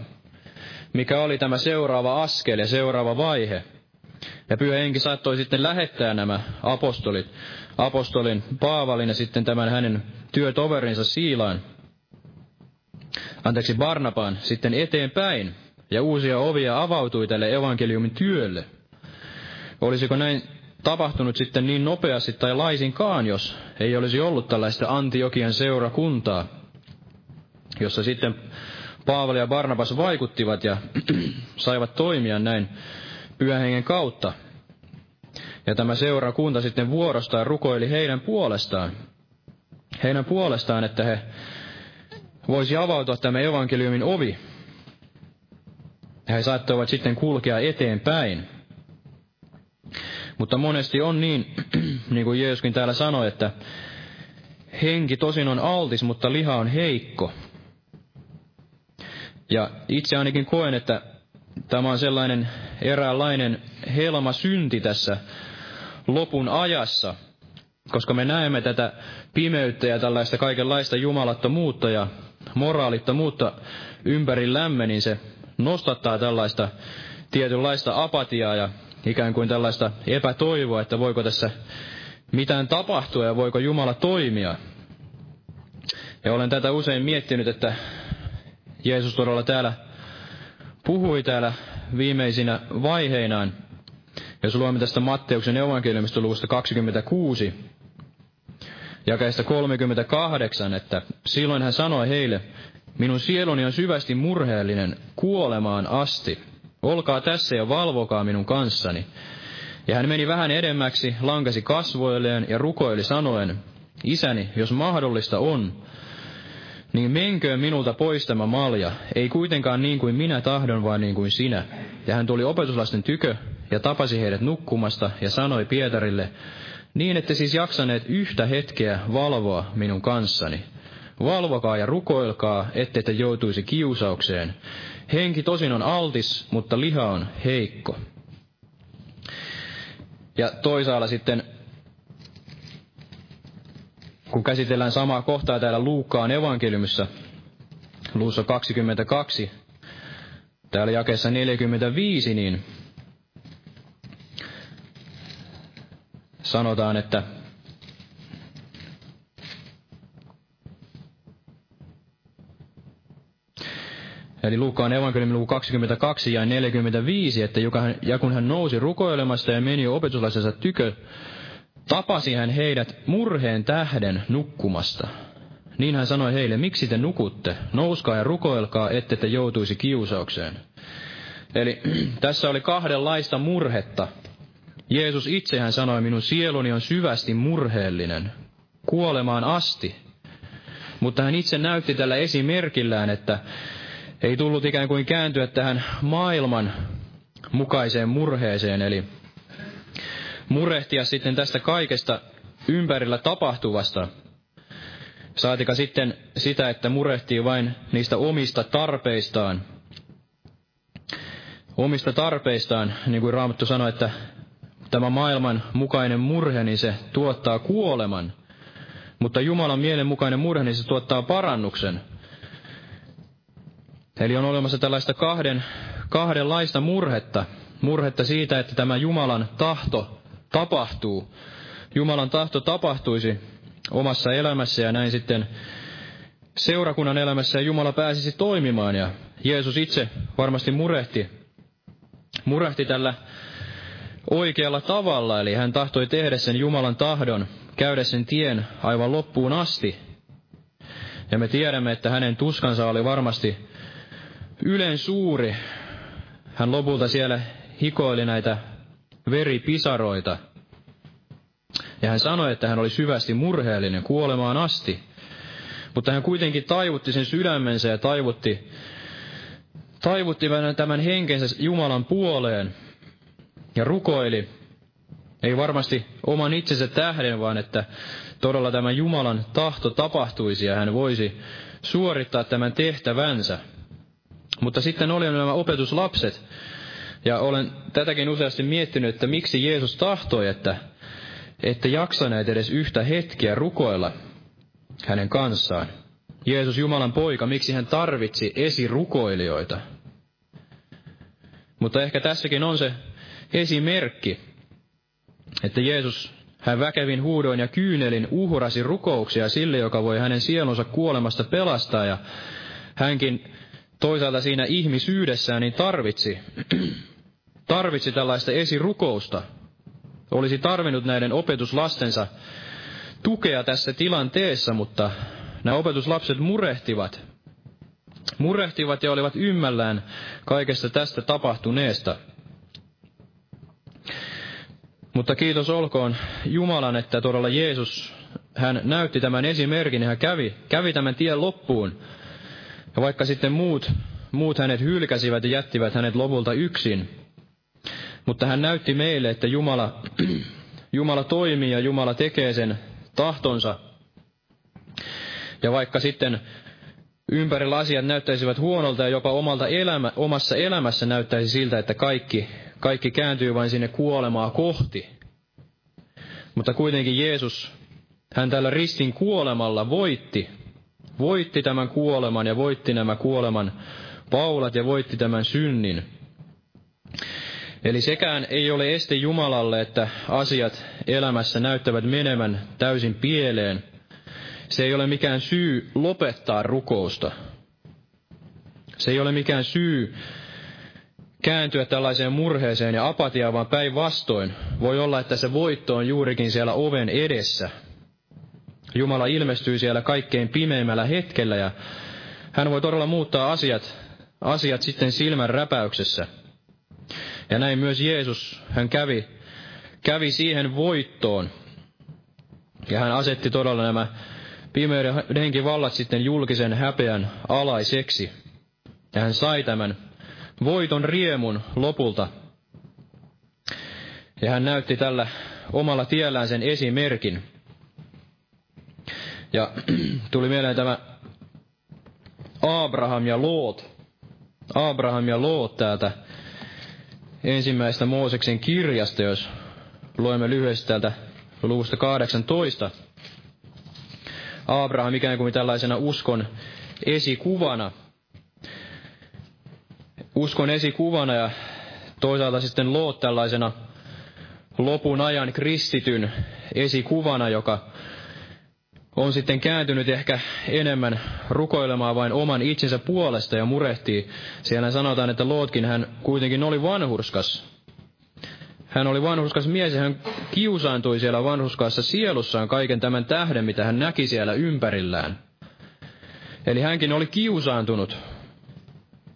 mikä oli tämä seuraava askel ja seuraava vaihe. Ja pyhä henki saattoi sitten lähettää nämä apostolit, apostolin Paavalin ja sitten tämän hänen työtoverinsa Siilaan, anteeksi Barnabaan, sitten eteenpäin, ja uusia ovia avautui tälle evankeliumin työlle. Olisiko näin tapahtunut sitten niin nopeasti tai laisinkaan, jos ei olisi ollut tällaista Antiokian seurakuntaa, jossa sitten Paavali ja Barnabas vaikuttivat ja saivat toimia näin pyhän kautta. Ja tämä seurakunta sitten vuorostaan rukoili heidän puolestaan. Heidän puolestaan, että he voisi avautua tämä evankeliumin ovi. He saattoivat sitten kulkea eteenpäin. Mutta monesti on niin, niin kuin Jeesuskin täällä sanoi, että henki tosin on altis, mutta liha on heikko. Ja itse ainakin koen, että tämä on sellainen eräänlainen helma synti tässä lopun ajassa, koska me näemme tätä pimeyttä ja tällaista kaikenlaista jumalattomuutta ja moraalittomuutta ympärillämme, niin se nostattaa tällaista tietynlaista apatiaa ja ikään kuin tällaista epätoivoa, että voiko tässä mitään tapahtua ja voiko Jumala toimia. Ja olen tätä usein miettinyt, että Jeesus todella täällä puhui täällä viimeisinä vaiheinaan. Jos luemme tästä Matteuksen evankeliumista luvusta 26, jakeesta 38, että silloin hän sanoi heille, minun sieluni on syvästi murheellinen kuolemaan asti. Olkaa tässä ja valvokaa minun kanssani. Ja hän meni vähän edemmäksi, lankasi kasvoilleen ja rukoili sanoen, Isäni, jos mahdollista on, niin menköön minulta pois tämä malja, ei kuitenkaan niin kuin minä tahdon, vaan niin kuin sinä. Ja hän tuli opetuslasten tykö ja tapasi heidät nukkumasta ja sanoi Pietarille, niin ette siis jaksaneet yhtä hetkeä valvoa minun kanssani. Valvokaa ja rukoilkaa, ette te joutuisi kiusaukseen. Henki tosin on altis, mutta liha on heikko. Ja toisaalla sitten, kun käsitellään samaa kohtaa täällä Luukkaan evankeliumissa, luussa 22, täällä jakeessa 45, niin sanotaan, että Eli Luukkaan evankeliumin luku 22 ja 45, että ja kun hän nousi rukoilemasta ja meni opetuslaisensa tykö, tapasi hän heidät murheen tähden nukkumasta. Niin hän sanoi heille, miksi te nukutte? Nouskaa ja rukoilkaa, ette te joutuisi kiusaukseen. Eli tässä oli kahdenlaista murhetta. Jeesus itse hän sanoi, minun sieluni on syvästi murheellinen, kuolemaan asti. Mutta hän itse näytti tällä esimerkillään, että ei tullut ikään kuin kääntyä tähän maailman mukaiseen murheeseen, eli murehtia sitten tästä kaikesta ympärillä tapahtuvasta. Saatika sitten sitä, että murehtii vain niistä omista tarpeistaan. Omista tarpeistaan, niin kuin Raamattu sanoi, että tämä maailman mukainen murhe, niin se tuottaa kuoleman. Mutta Jumalan mielen mukainen murhe, niin se tuottaa parannuksen. Eli on olemassa tällaista kahden, kahdenlaista murhetta. Murhetta siitä, että tämä Jumalan tahto tapahtuu. Jumalan tahto tapahtuisi omassa elämässä ja näin sitten seurakunnan elämässä ja Jumala pääsisi toimimaan. Ja Jeesus itse varmasti murehti, murehti tällä oikealla tavalla, eli hän tahtoi tehdä sen Jumalan tahdon, käydä sen tien aivan loppuun asti. Ja me tiedämme, että hänen tuskansa oli varmasti ylen suuri. Hän lopulta siellä hikoili näitä veripisaroita. Ja hän sanoi, että hän oli syvästi murheellinen kuolemaan asti. Mutta hän kuitenkin taivutti sen sydämensä ja taivutti, taivutti tämän henkensä Jumalan puoleen ja rukoili, ei varmasti oman itsensä tähden, vaan että todella tämä Jumalan tahto tapahtuisi ja hän voisi suorittaa tämän tehtävänsä. Mutta sitten oli nämä opetuslapset, ja olen tätäkin useasti miettinyt, että miksi Jeesus tahtoi, että, että jaksaneet edes yhtä hetkeä rukoilla hänen kanssaan. Jeesus Jumalan poika, miksi hän tarvitsi esirukoilijoita. Mutta ehkä tässäkin on se esimerkki, että Jeesus hän väkevin huudoin ja kyynelin uhrasi rukouksia sille, joka voi hänen sielunsa kuolemasta pelastaa, ja hänkin toisaalta siinä ihmisyydessään niin tarvitsi, tarvitsi tällaista esirukousta. Olisi tarvinnut näiden opetuslastensa tukea tässä tilanteessa, mutta nämä opetuslapset murehtivat. Murehtivat ja olivat ymmällään kaikesta tästä tapahtuneesta. Mutta kiitos olkoon Jumalan, että todella Jeesus, hän näytti tämän esimerkin hän kävi, kävi tämän tien loppuun ja vaikka sitten muut, muut hänet hylkäsivät ja jättivät hänet lopulta yksin, mutta hän näytti meille, että Jumala, Jumala toimii ja Jumala tekee sen tahtonsa. Ja vaikka sitten ympärillä asiat näyttäisivät huonolta ja jopa omalta elämä, omassa elämässä näyttäisi siltä, että kaikki, kaikki kääntyy vain sinne kuolemaa kohti. Mutta kuitenkin Jeesus, hän tällä ristin kuolemalla voitti voitti tämän kuoleman ja voitti nämä kuoleman paulat ja voitti tämän synnin. Eli sekään ei ole este Jumalalle, että asiat elämässä näyttävät menemään täysin pieleen. Se ei ole mikään syy lopettaa rukousta. Se ei ole mikään syy kääntyä tällaiseen murheeseen ja apatiaan, vaan päinvastoin voi olla, että se voitto on juurikin siellä oven edessä. Jumala ilmestyy siellä kaikkein pimeimmällä hetkellä ja hän voi todella muuttaa asiat, asiat sitten silmän räpäyksessä. Ja näin myös Jeesus, hän kävi, kävi siihen voittoon. Ja hän asetti todella nämä pimeyden henkivallat sitten julkisen häpeän alaiseksi. Ja hän sai tämän voiton riemun lopulta. Ja hän näytti tällä omalla tiellään sen esimerkin. Ja tuli mieleen tämä Abraham ja Loot. Abraham ja Loot täältä ensimmäistä Mooseksen kirjasta, jos luemme lyhyesti täältä luvusta 18. Abraham ikään kuin tällaisena uskon esikuvana. Uskon esikuvana ja toisaalta sitten Loot tällaisena lopun ajan kristityn esikuvana, joka on sitten kääntynyt ehkä enemmän rukoilemaan vain oman itsensä puolesta ja murehtii. Siellä sanotaan, että Lootkin hän kuitenkin oli vanhurskas. Hän oli vanhurskas mies ja hän kiusaantui siellä vanhuskaassa sielussaan kaiken tämän tähden, mitä hän näki siellä ympärillään. Eli hänkin oli kiusaantunut.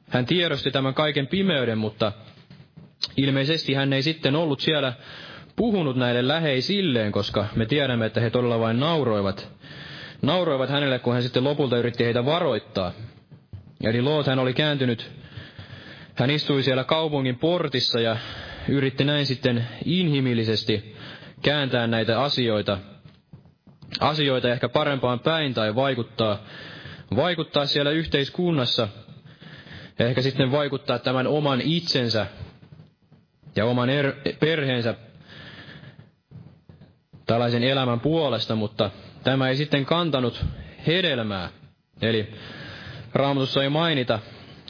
Hän tiedosti tämän kaiken pimeyden, mutta ilmeisesti hän ei sitten ollut siellä puhunut näille läheisilleen, koska me tiedämme, että he todella vain nauroivat. Nauroivat hänelle, kun hän sitten lopulta yritti heitä varoittaa. Eli Loot hän oli kääntynyt, hän istui siellä kaupungin portissa ja yritti näin sitten inhimillisesti kääntää näitä asioita, asioita ehkä parempaan päin tai vaikuttaa, vaikuttaa siellä yhteiskunnassa, ehkä sitten vaikuttaa tämän oman itsensä ja oman er, perheensä tällaisen elämän puolesta, mutta tämä ei sitten kantanut hedelmää. Eli Raamatussa ei mainita,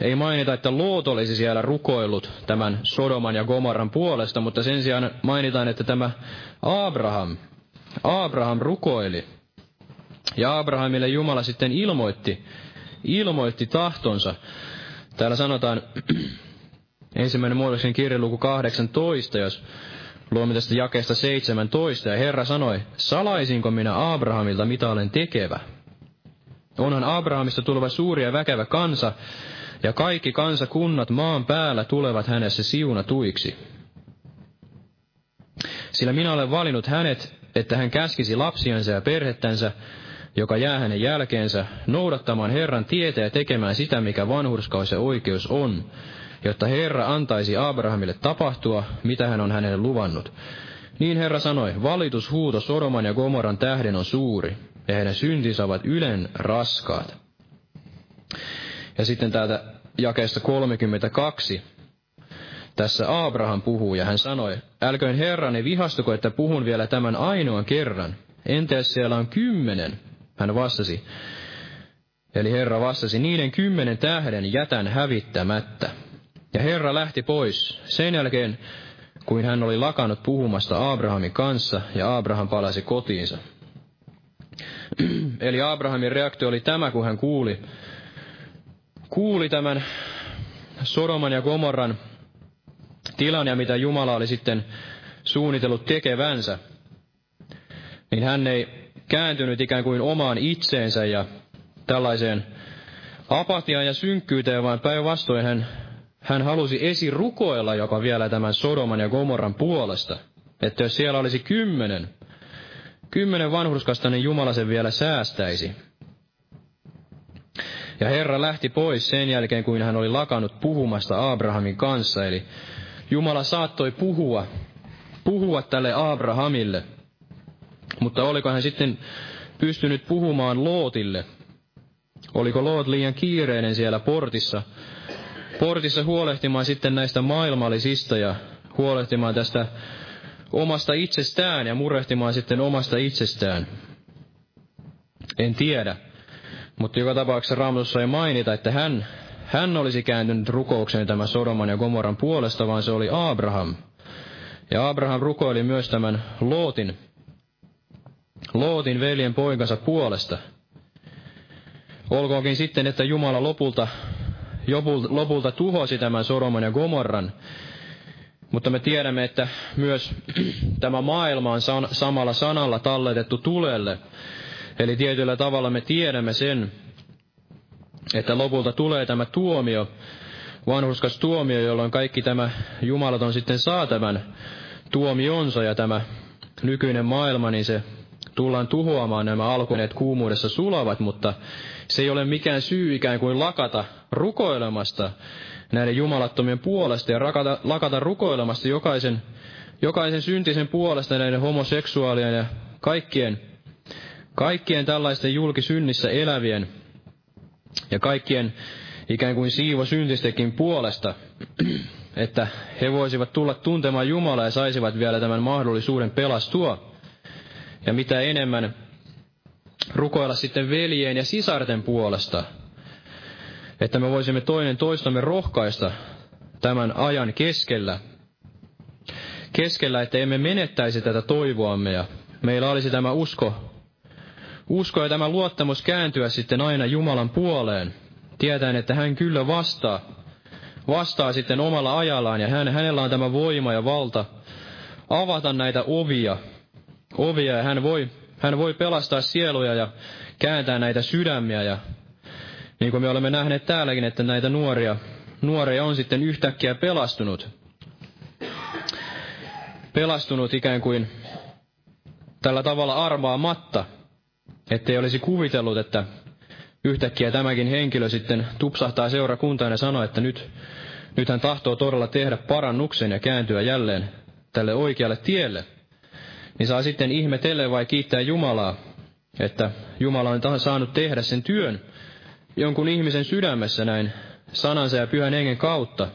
ei mainita, että Loot olisi siellä rukoillut tämän Sodoman ja Gomorran puolesta, mutta sen sijaan mainitaan, että tämä Abraham, Abraham rukoili. Ja Abrahamille Jumala sitten ilmoitti, ilmoitti tahtonsa. Täällä sanotaan ensimmäinen muodoksen kirjeluku 18, jos Luomme tästä jakeesta 17, ja Herra sanoi, salaisinko minä Abrahamilta, mitä olen tekevä? Onhan Abrahamista tuleva suuri ja väkevä kansa, ja kaikki kansakunnat maan päällä tulevat hänessä siunatuiksi. Sillä minä olen valinnut hänet, että hän käskisi lapsiansa ja perhettänsä, joka jää hänen jälkeensä, noudattamaan Herran tietä ja tekemään sitä, mikä vanhurskaus ja oikeus on, jotta Herra antaisi Abrahamille tapahtua, mitä hän on hänelle luvannut. Niin Herra sanoi, valitushuuto Sodoman ja Gomoran tähden on suuri, ja heidän syntinsä ovat ylen raskaat. Ja sitten täältä jakeesta 32. Tässä Abraham puhuu ja hän sanoi, älköön Herrani vihastuko, että puhun vielä tämän ainoan kerran. Entäs siellä on kymmenen? Hän vastasi. Eli Herra vastasi, niiden kymmenen tähden jätän hävittämättä. Ja Herra lähti pois sen jälkeen, kuin hän oli lakannut puhumasta Abrahamin kanssa, ja Abraham palasi kotiinsa. Eli Abrahamin reaktio oli tämä, kun hän kuuli, kuuli tämän Sodoman ja Gomorran tilan ja mitä Jumala oli sitten suunnitellut tekevänsä. Niin hän ei kääntynyt ikään kuin omaan itseensä ja tällaiseen apatiaan ja synkkyyteen, vaan päinvastoin hän hän halusi esirukoilla jopa vielä tämän Sodoman ja Gomorran puolesta. Että jos siellä olisi kymmenen, kymmenen vanhurskasta, niin Jumala sen vielä säästäisi. Ja Herra lähti pois sen jälkeen, kuin hän oli lakannut puhumasta Abrahamin kanssa. Eli Jumala saattoi puhua, puhua tälle Abrahamille. Mutta oliko hän sitten pystynyt puhumaan Lootille? Oliko Loot liian kiireinen siellä portissa portissa huolehtimaan sitten näistä maailmallisista ja huolehtimaan tästä omasta itsestään ja murehtimaan sitten omasta itsestään. En tiedä. Mutta joka tapauksessa Raamatussa ei mainita, että hän, hän olisi kääntynyt rukoukseen tämän Sodoman ja Gomorran puolesta, vaan se oli Abraham. Ja Abraham rukoili myös tämän Lootin, Lootin veljen poikansa puolesta. Olkoonkin sitten, että Jumala lopulta, lopulta tuhosi tämän Sodoman ja Gomorran, mutta me tiedämme, että myös tämä maailma on samalla sanalla talletettu tulelle. Eli tietyllä tavalla me tiedämme sen, että lopulta tulee tämä tuomio, vanhuskas tuomio, jolloin kaikki tämä Jumalaton sitten saa tämän tuomionsa ja tämä nykyinen maailma, niin se tullaan tuhoamaan nämä alkuneet kuumuudessa sulavat, mutta se ei ole mikään syy ikään kuin lakata rukoilemasta näiden jumalattomien puolesta ja rakata, lakata rukoilemasta jokaisen, jokaisen syntisen puolesta näiden homoseksuaalien ja kaikkien, kaikkien tällaisten julkisynnissä elävien ja kaikkien ikään kuin siivo syntistekin puolesta, että he voisivat tulla tuntemaan Jumalaa ja saisivat vielä tämän mahdollisuuden pelastua. Ja mitä enemmän rukoilla sitten veljeen ja sisarten puolesta, että me voisimme toinen toistamme rohkaista tämän ajan keskellä, keskellä, että emme menettäisi tätä toivoamme ja meillä olisi tämä usko, usko ja tämä luottamus kääntyä sitten aina Jumalan puoleen, tietäen, että hän kyllä vastaa, vastaa sitten omalla ajallaan ja hän, hänellä on tämä voima ja valta avata näitä ovia, ovia ja hän voi, hän voi pelastaa sieluja ja kääntää näitä sydämiä ja niin kuin me olemme nähneet täälläkin, että näitä nuoria, nuoria on sitten yhtäkkiä pelastunut. Pelastunut ikään kuin tällä tavalla arvaamatta, ettei olisi kuvitellut, että yhtäkkiä tämäkin henkilö sitten tupsahtaa seurakuntaan ja sanoo, että nyt, nyt hän tahtoo todella tehdä parannuksen ja kääntyä jälleen tälle oikealle tielle. Niin saa sitten ihmetellä vai kiittää Jumalaa, että Jumala on saanut tehdä sen työn, jonkun ihmisen sydämessä näin sanansa ja pyhän hengen kautta.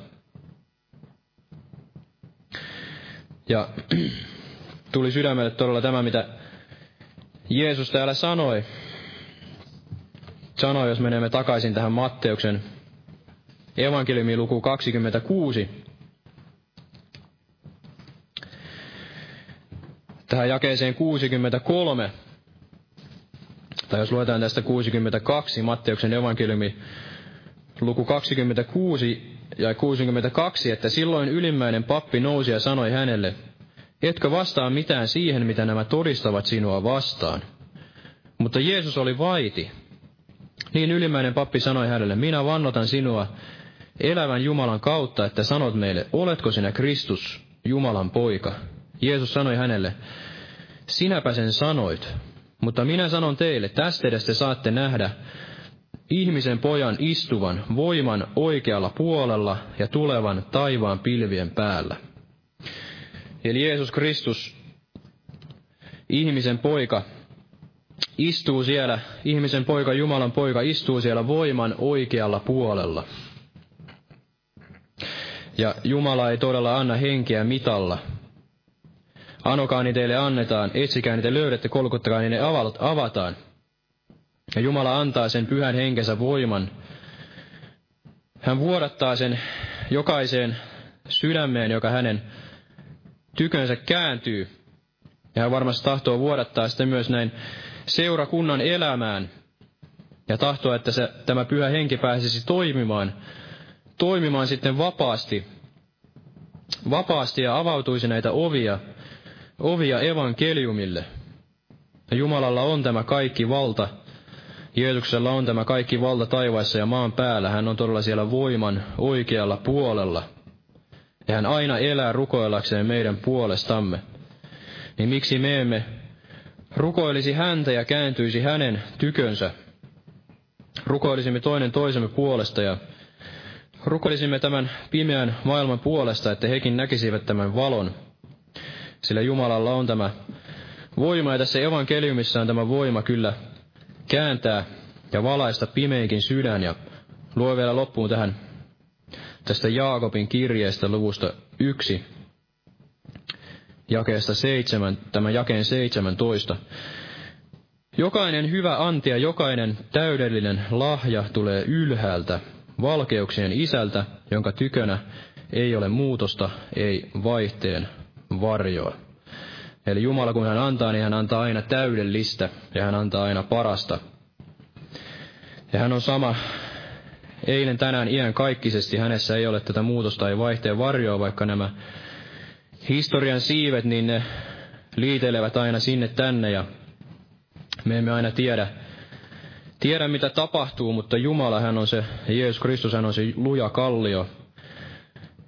Ja tuli sydämelle todella tämä, mitä Jeesus täällä sanoi. Sanoi, jos menemme takaisin tähän Matteuksen evankeliumiin luku 26. Tähän jakeeseen 63 tai jos luetaan tästä 62, Matteuksen evankeliumi, luku 26 ja 62, että silloin ylimmäinen pappi nousi ja sanoi hänelle, etkö vastaa mitään siihen, mitä nämä todistavat sinua vastaan. Mutta Jeesus oli vaiti. Niin ylimmäinen pappi sanoi hänelle, minä vannotan sinua elävän Jumalan kautta, että sanot meille, oletko sinä Kristus, Jumalan poika? Jeesus sanoi hänelle, sinäpä sen sanoit, mutta minä sanon teille, tästä edes te saatte nähdä ihmisen pojan istuvan voiman oikealla puolella ja tulevan taivaan pilvien päällä. Eli Jeesus Kristus, ihmisen poika, istuu siellä, ihmisen poika, Jumalan poika, istuu siellä voiman oikealla puolella. Ja Jumala ei todella anna henkeä mitalla, Anokaa niin teille annetaan, etsikää te löydätte, kolkuttakaa niin ne avataan. Ja Jumala antaa sen pyhän henkensä voiman. Hän vuodattaa sen jokaiseen sydämeen, joka hänen tykönsä kääntyy. Ja hän varmasti tahtoo vuodattaa sitten myös näin seurakunnan elämään. Ja tahtoo, että se, tämä pyhä henki pääsisi toimimaan, toimimaan sitten vapaasti, vapaasti ja avautuisi näitä ovia, ovia evankeliumille. Jumalalla on tämä kaikki valta. Jeesuksella on tämä kaikki valta taivaissa ja maan päällä. Hän on todella siellä voiman oikealla puolella. Ja hän aina elää rukoillakseen meidän puolestamme. Niin miksi me emme rukoilisi häntä ja kääntyisi hänen tykönsä? Rukoilisimme toinen toisemme puolesta ja rukoilisimme tämän pimeän maailman puolesta, että hekin näkisivät tämän valon, sillä Jumalalla on tämä voima, ja tässä evankeliumissa on tämä voima kyllä kääntää ja valaista pimeinkin sydän, ja luo vielä loppuun tähän tästä Jaakobin kirjeestä luvusta yksi, jakeesta seitsemän, tämä jakeen seitsemäntoista. Jokainen hyvä anti ja jokainen täydellinen lahja tulee ylhäältä, valkeuksien isältä, jonka tykönä ei ole muutosta, ei vaihteen varjoa. Eli Jumala kun hän antaa, niin hän antaa aina täydellistä ja hän antaa aina parasta. Ja hän on sama eilen, tänään, iän kaikkisesti. Hänessä ei ole tätä muutosta, ei vaihteen varjoa, vaikka nämä historian siivet, niin ne liitelevät aina sinne tänne ja me emme aina tiedä, tiedä mitä tapahtuu, mutta Jumala, hän on se, Jeesus Kristus, hän on se luja kallio.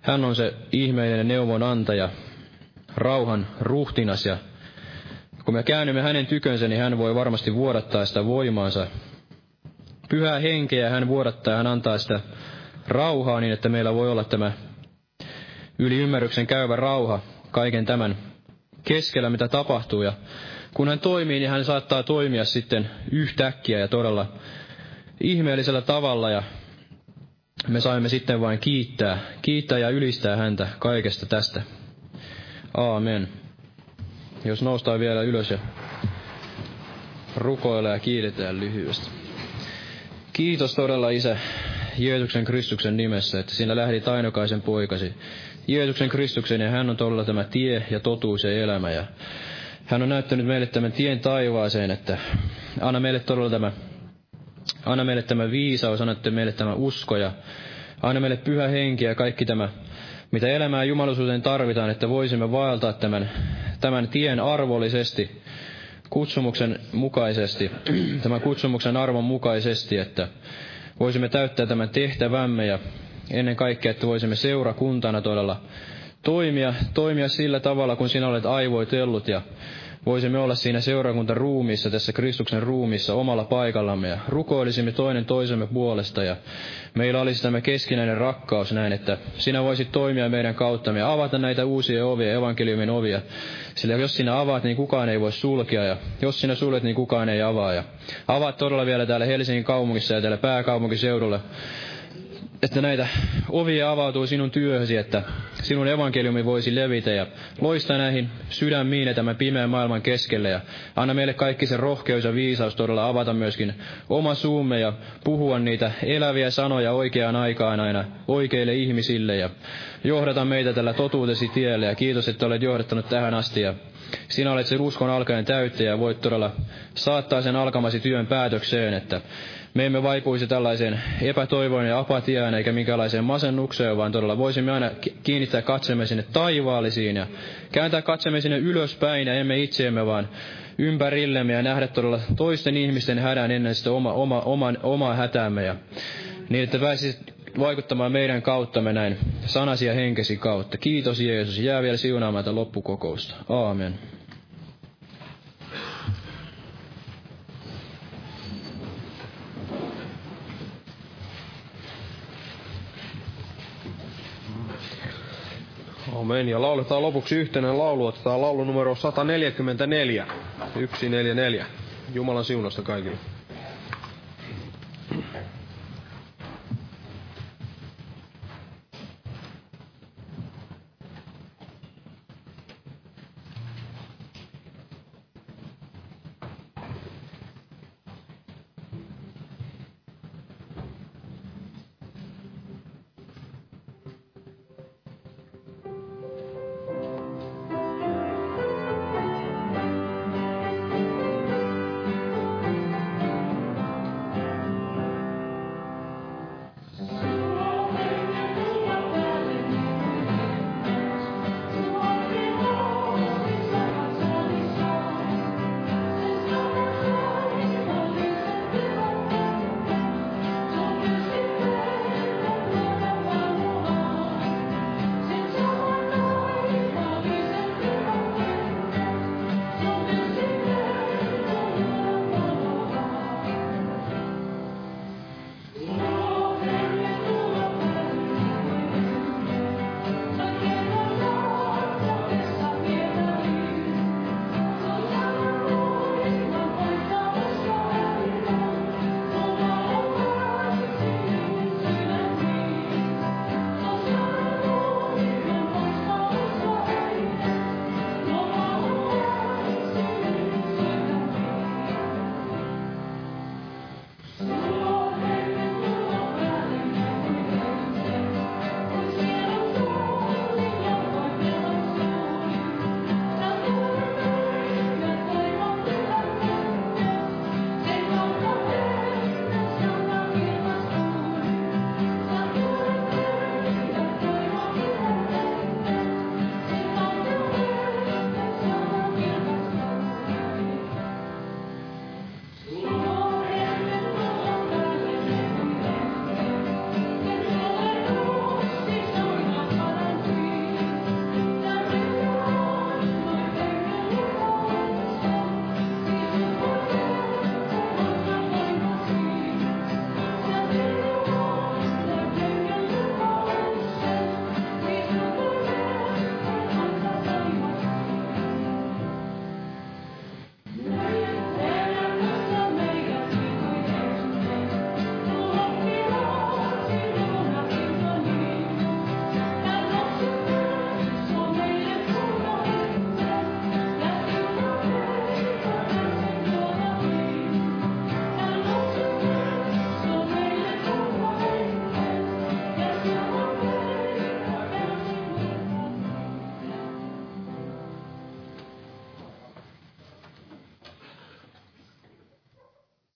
Hän on se ihmeellinen neuvonantaja, rauhan ruhtinas ja kun me käännymme hänen tykönsä, niin hän voi varmasti vuodattaa sitä voimaansa. Pyhää henkeä hän vuodattaa, hän antaa sitä rauhaa niin, että meillä voi olla tämä yli ymmärryksen käyvä rauha kaiken tämän keskellä, mitä tapahtuu. Ja kun hän toimii, niin hän saattaa toimia sitten yhtäkkiä ja todella ihmeellisellä tavalla. Ja me saimme sitten vain kiittää, kiittää ja ylistää häntä kaikesta tästä. Aamen. Jos noustaan vielä ylös ja rukoillaan ja kiitetään lyhyesti. Kiitos todella Isä Jeesuksen Kristuksen nimessä, että sinä lähdit ainokaisen poikasi Jeesuksen Kristuksen ja hän on todella tämä tie ja totuus ja elämä. Ja hän on näyttänyt meille tämän tien taivaaseen, että anna meille todella tämä, anna meille tämä viisaus, anna meille tämä usko ja anna meille pyhä henki ja kaikki tämä, mitä elämää jumalisuuteen tarvitaan, että voisimme vaeltaa tämän, tämän tien arvollisesti, kutsumuksen mukaisesti, tämän kutsumuksen arvon mukaisesti, että voisimme täyttää tämän tehtävämme ja ennen kaikkea, että voisimme seurakuntana todella toimia, toimia sillä tavalla, kun sinä olet aivoitellut ja voisimme olla siinä seurakunta ruumissa, tässä Kristuksen ruumissa omalla paikallamme ja rukoilisimme toinen toisemme puolesta ja meillä olisi tämä keskinäinen rakkaus näin, että sinä voisit toimia meidän kauttamme ja avata näitä uusia ovia, evankeliumin ovia. Sillä jos sinä avaat, niin kukaan ei voi sulkea ja jos sinä suljet, niin kukaan ei avaa. Ja avaat todella vielä täällä Helsingin kaupungissa ja täällä pääkaupunkiseudulla että näitä ovia avautuu sinun työhösi, että sinun evankeliumi voisi levitä ja loista näihin sydämiin ja tämän pimeän maailman keskelle. Ja anna meille kaikki se rohkeus ja viisaus todella avata myöskin oma suumme ja puhua niitä eläviä sanoja oikeaan aikaan aina oikeille ihmisille. Ja johdata meitä tällä totuutesi tielle. Ja kiitos, että olet johdattanut tähän asti. Ja sinä olet se uskon alkaen täyttäjä ja voit todella saattaa sen alkamasi työn päätökseen, että me emme vaipuisi tällaiseen epätoivoon ja apatiaan eikä minkälaiseen masennukseen, vaan todella voisimme aina kiinnittää katsemme sinne taivaallisiin ja kääntää katsemme sinne ylöspäin ja emme itseemme, vaan ympärillemme ja nähdä todella toisten ihmisten hädän ennen sitä oma, oma, oma, omaa hätäämme ja niin, että pääsisit vaikuttamaan meidän kauttamme näin sanasi ja henkesi kautta. Kiitos Jeesus. Jää vielä siunaamaan loppukokousta. Aamen. Amen. Ja lauletaan lopuksi yhtenä laulu. Otetaan laulu numero 144. 144. Jumalan siunasta kaikille.